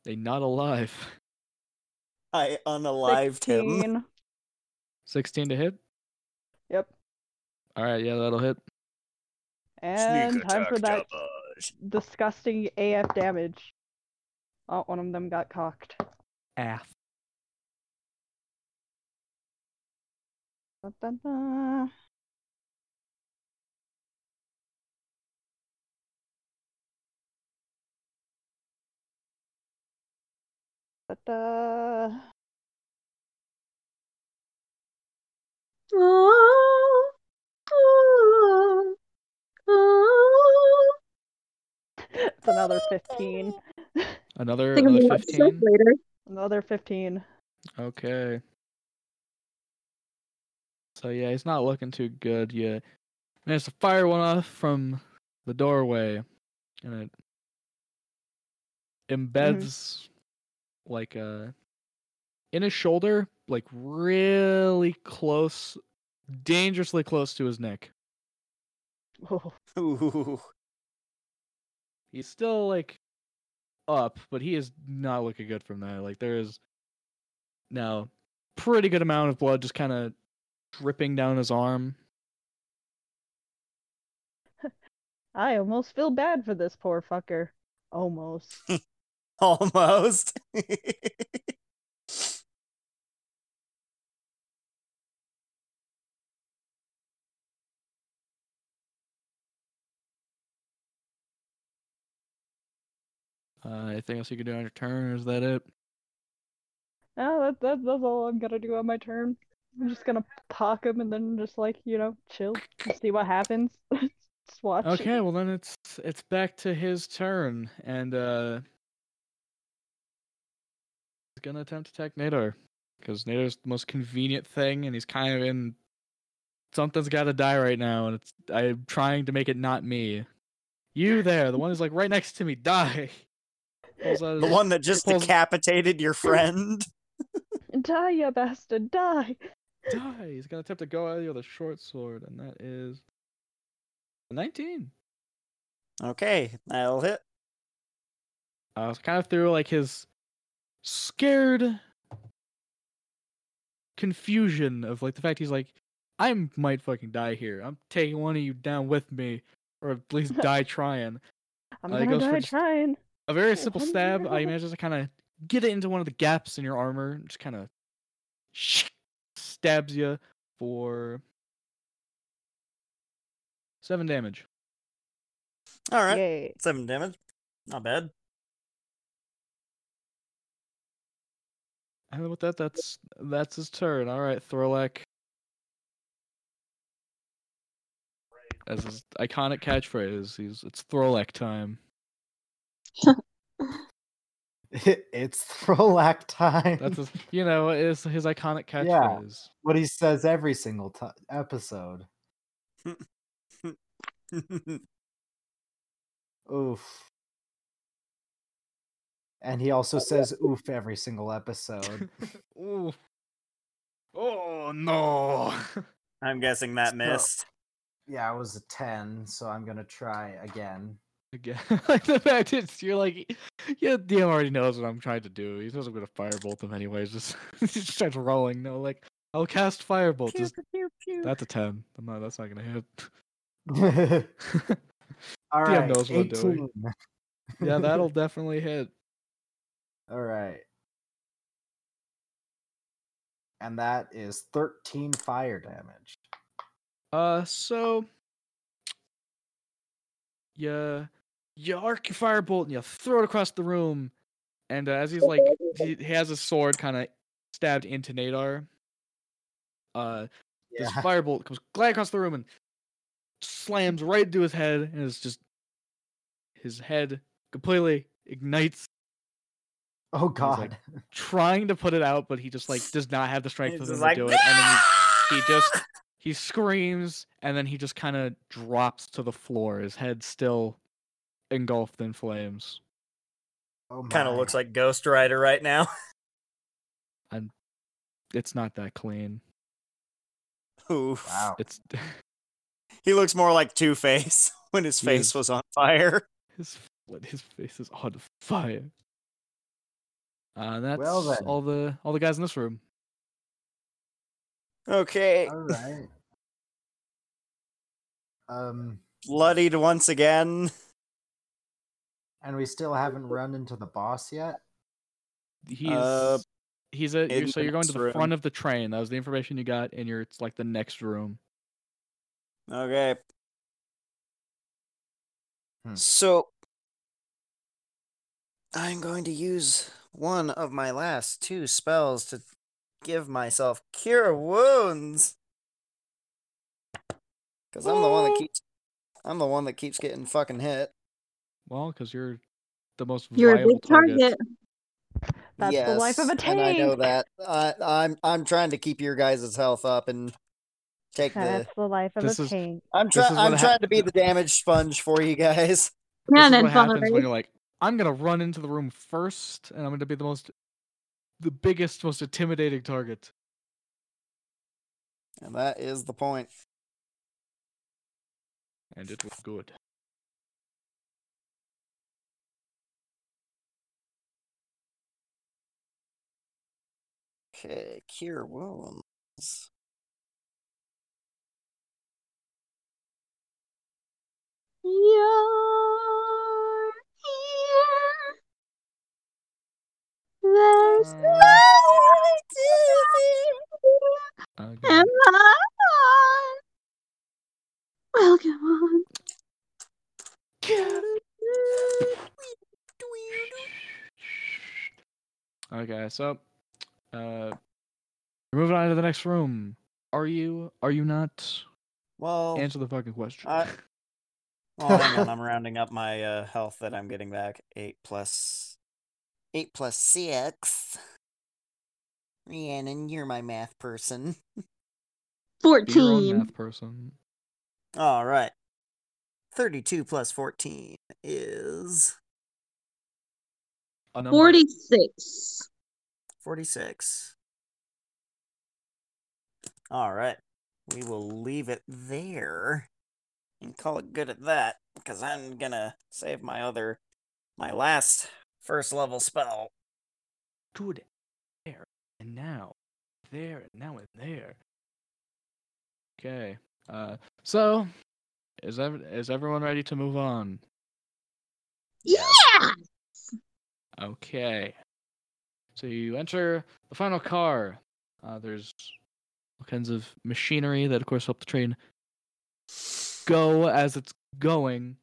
a not alive. I unalived him. 16. Sixteen to hit. Yep. All right, yeah, that'll hit. And time for that Jabba's. disgusting AF damage. Oh, one of them got cocked. Af. Da, da, da. Da, da. Oh, oh, oh. It's another 15. Another another fifteen. later. Another 15. Okay. So yeah, he's not looking too good. You managed to fire one off from the doorway, and it mm-hmm. embeds like a in his shoulder, like really close, dangerously close to his neck. Oh, Ooh. He's still like up, but he is not looking good from there. Like there is now pretty good amount of blood just kind of dripping down his arm. I almost feel bad for this poor fucker. Almost. Almost. Uh, anything else you can do on your turn? Or is that it? No, that, that, that's all I'm gonna do on my turn. I'm just gonna pock him and then just like, you know, chill, and see what happens. just watch. Okay, well then it's it's back to his turn, and uh, he's gonna attempt to attack Nadar because Nadar's the most convenient thing, and he's kind of in. Something's got to die right now, and it's I'm trying to make it not me. You there, the one who's like right next to me, die. Pulls out the his- one that just Pulls- decapitated your friend. Die, you bastard, die! die. He's gonna attempt to go at you with a short sword, and that is a 19. Okay, that'll hit. Uh, so kind of through like his scared confusion of like the fact he's like, I might fucking die here. I'm taking one of you down with me, or at least die trying. I'm Uh, gonna goes for just- trying. A very Oh, simple stab. He manages to kind of get it into one of the gaps in your armor, and just kind of stabs you for seven damage. All right, Yay. seven damage. Not bad. And with that, that's that's his turn. All right, Throlak. As his iconic catchphrase, he's it's Throlak time. it's Throlak time. That's his, you know, is his iconic Yeah. catchphrase. what he says every single ti episode. Oof. And he also says oof every single episode. Ooh. Oh no. I'm guessing that So- missed. yeah, it was a 10, so I'm going to try again. Again, like the fact is, you're like, yeah, DM already knows what I'm trying to do. He knows I'm gonna firebolt him anyways. Just, he just starts rolling. No, like, I'll cast firebolt. Pew, Just, pew, pew, that's a ten. I'm not. That's not gonna hit. All DM right, knows what I'm doing. yeah, that'll definitely hit. All right. And that is 13 fire damage. Uh, so you you arc your firebolt and you throw it across the room, and uh, as he's like he, he has his sword kind of stabbed into Nadar. Uh, this firebolt comes gliding across the room and slams right into his head, and it's just his head completely ignites, Oh He's like, god. trying to put it out, but he just like does not have the strength him just to do it, and then he, he just he screams and then he just kind of drops to the floor his head still engulfed in flames Oh kind of looks like Ghost Rider right now. And it's not that clean Oof. Wow. it's He looks more like Two Face when his face is- was on fire. his his face is on fire uh that's Well then. all the all the guys in this room Okay. All right. Um, Bloodied once again. And we still haven't run into the boss yet. he's Uh, he's a you're, so you're going to the room. front of the train that was the information you got in your it's like the next room Okay. Hmm. So I'm going to use one of my last two spells to give myself cure wounds. Cuz I'm the one that keeps I'm the one that keeps getting fucking hit. Well because you're the most You're a big target. That's the life of a Yes, And I know that. I I'm I'm trying to keep your guys' health up and take the That's the life of This a is- tank. I'm trying I'm hap- trying to be the damage sponge for you guys. this is Cannon what happens fire. when you're like, I'm gonna run into the room first, and I'm gonna be the most, the biggest, most intimidating target. And that is the point. And it was good. Okay, cure wounds. You're here. There's Uh, light in Okay. Am I? Well, come on. Okay, so, uh, we're moving on to the next room. Are you? Are you not? Well, Answer the fucking question. I- well, hang on. I'm rounding up my uh, health that I'm getting back. Eight plus, eight plus six. Rhiannon, you're my math person. Be your own 14. math person. All right. Thirty-two plus fourteen is A number. 46. All right. We will leave it there and call it good at that because I'm gonna save my other, my last first level spell. Good. There and now, there and now and there. Okay. Uh, so is ev- is everyone ready to move on? Yeah! Okay. So you enter the final car. Uh, there's all kinds of machinery that, of course, help the train go as it's going.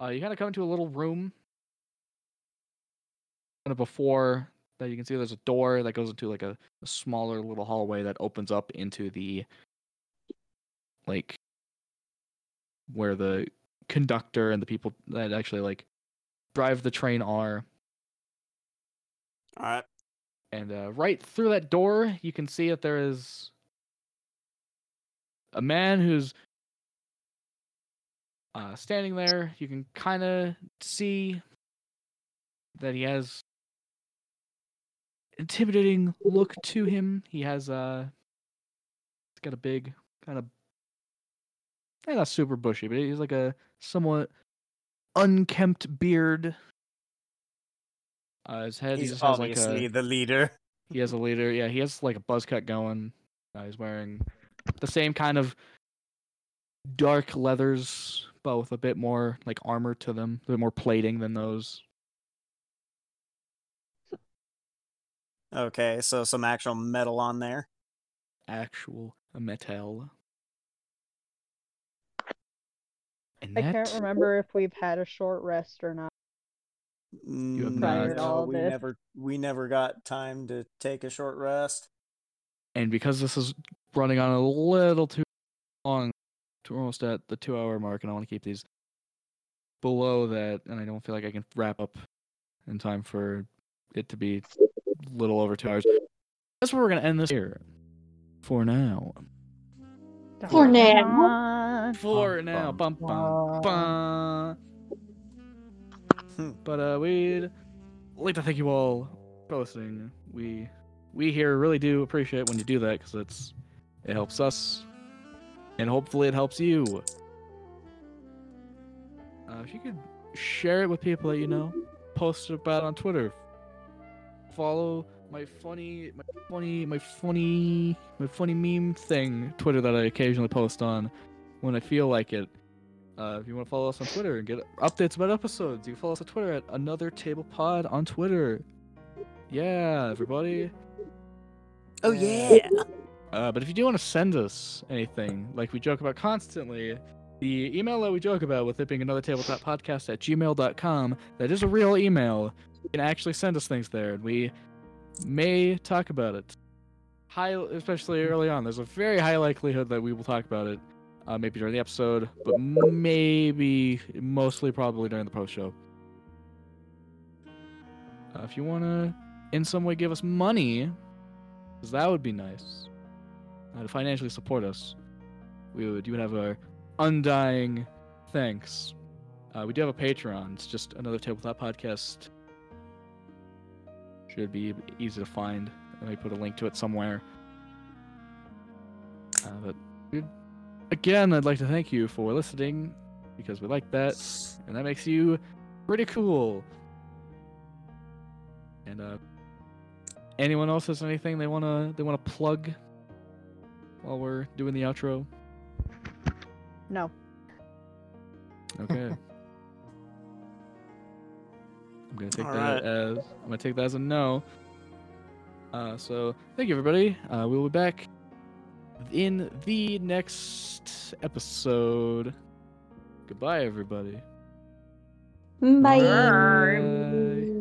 Uh, you kind of come into a little room. Kind of before that, you can see there's a door that goes into like a, a smaller little hallway that opens up into the like where the conductor and the people that actually like drive the train are. All right. And uh, right through that door, you can see that there is a man who's uh, standing there. You can kind of see that he has intimidating look to him. He has uh, he's got a big kind of, not super bushy, but he's like a somewhat unkempt beard. Uh, his head he He's just has like obviously a the leader. he has a leader. Yeah, he has like a buzz cut going. Uh, he's wearing the same kind of dark leathers, but with a bit more like armor to them, a bit more plating than those. Okay, so some actual metal on there. actual metal. And I can't remember if we've had a short rest or not. Have Prior not. to all we this. never we never got time to take a short rest. And because this is running on a little too long, we're almost at the two hour mark, and I want to keep these below that, and I don't feel like I can wrap up in time for it to be a little over two hours. That's where we're gonna end this here. For now. For now. now. For now. Bum, bum, bum. Hmm. but uh, we'd like to thank you all for listening. We we here really do appreciate when you do that because it's it helps us, and hopefully it helps you. Uh, if you could share it with people that you know, post about it on Twitter. Follow my funny, my funny, my funny, my funny meme thing Twitter that I occasionally post on when I feel like it. Uh, if you want to follow us on Twitter and get updates about episodes, you can follow us on Twitter at Another Table Pod on Twitter. Yeah, everybody. Oh yeah. Uh, but if you do want to send us anything, like we joke about constantly, the email that we joke about with it being another tabletop podcast at gmail.com, that is a real email. You can actually send us things there, and we may talk about it. High, especially early on. There's a very high likelihood that we will talk about it, uh, maybe during the episode, but maybe, mostly probably during the post show. Uh, if you want to, in some way, give us money, because that would be nice uh, to financially support us, we would you would have our undying thanks. Uh, we do have a Patreon. It's just another tabletop podcast. Should be easy to find. I me put a link to it somewhere. Uh, but again, I'd like to thank you for listening because we like that, and that makes you pretty cool. And uh, anyone else has anything they wanna they wanna plug while we're doing the outro? No. Okay. I'm gonna take All that right. as I'm gonna take that as a no. Uh, so thank you everybody. Uh, we'll be back in the next episode. Goodbye, everybody. Bye. Bye.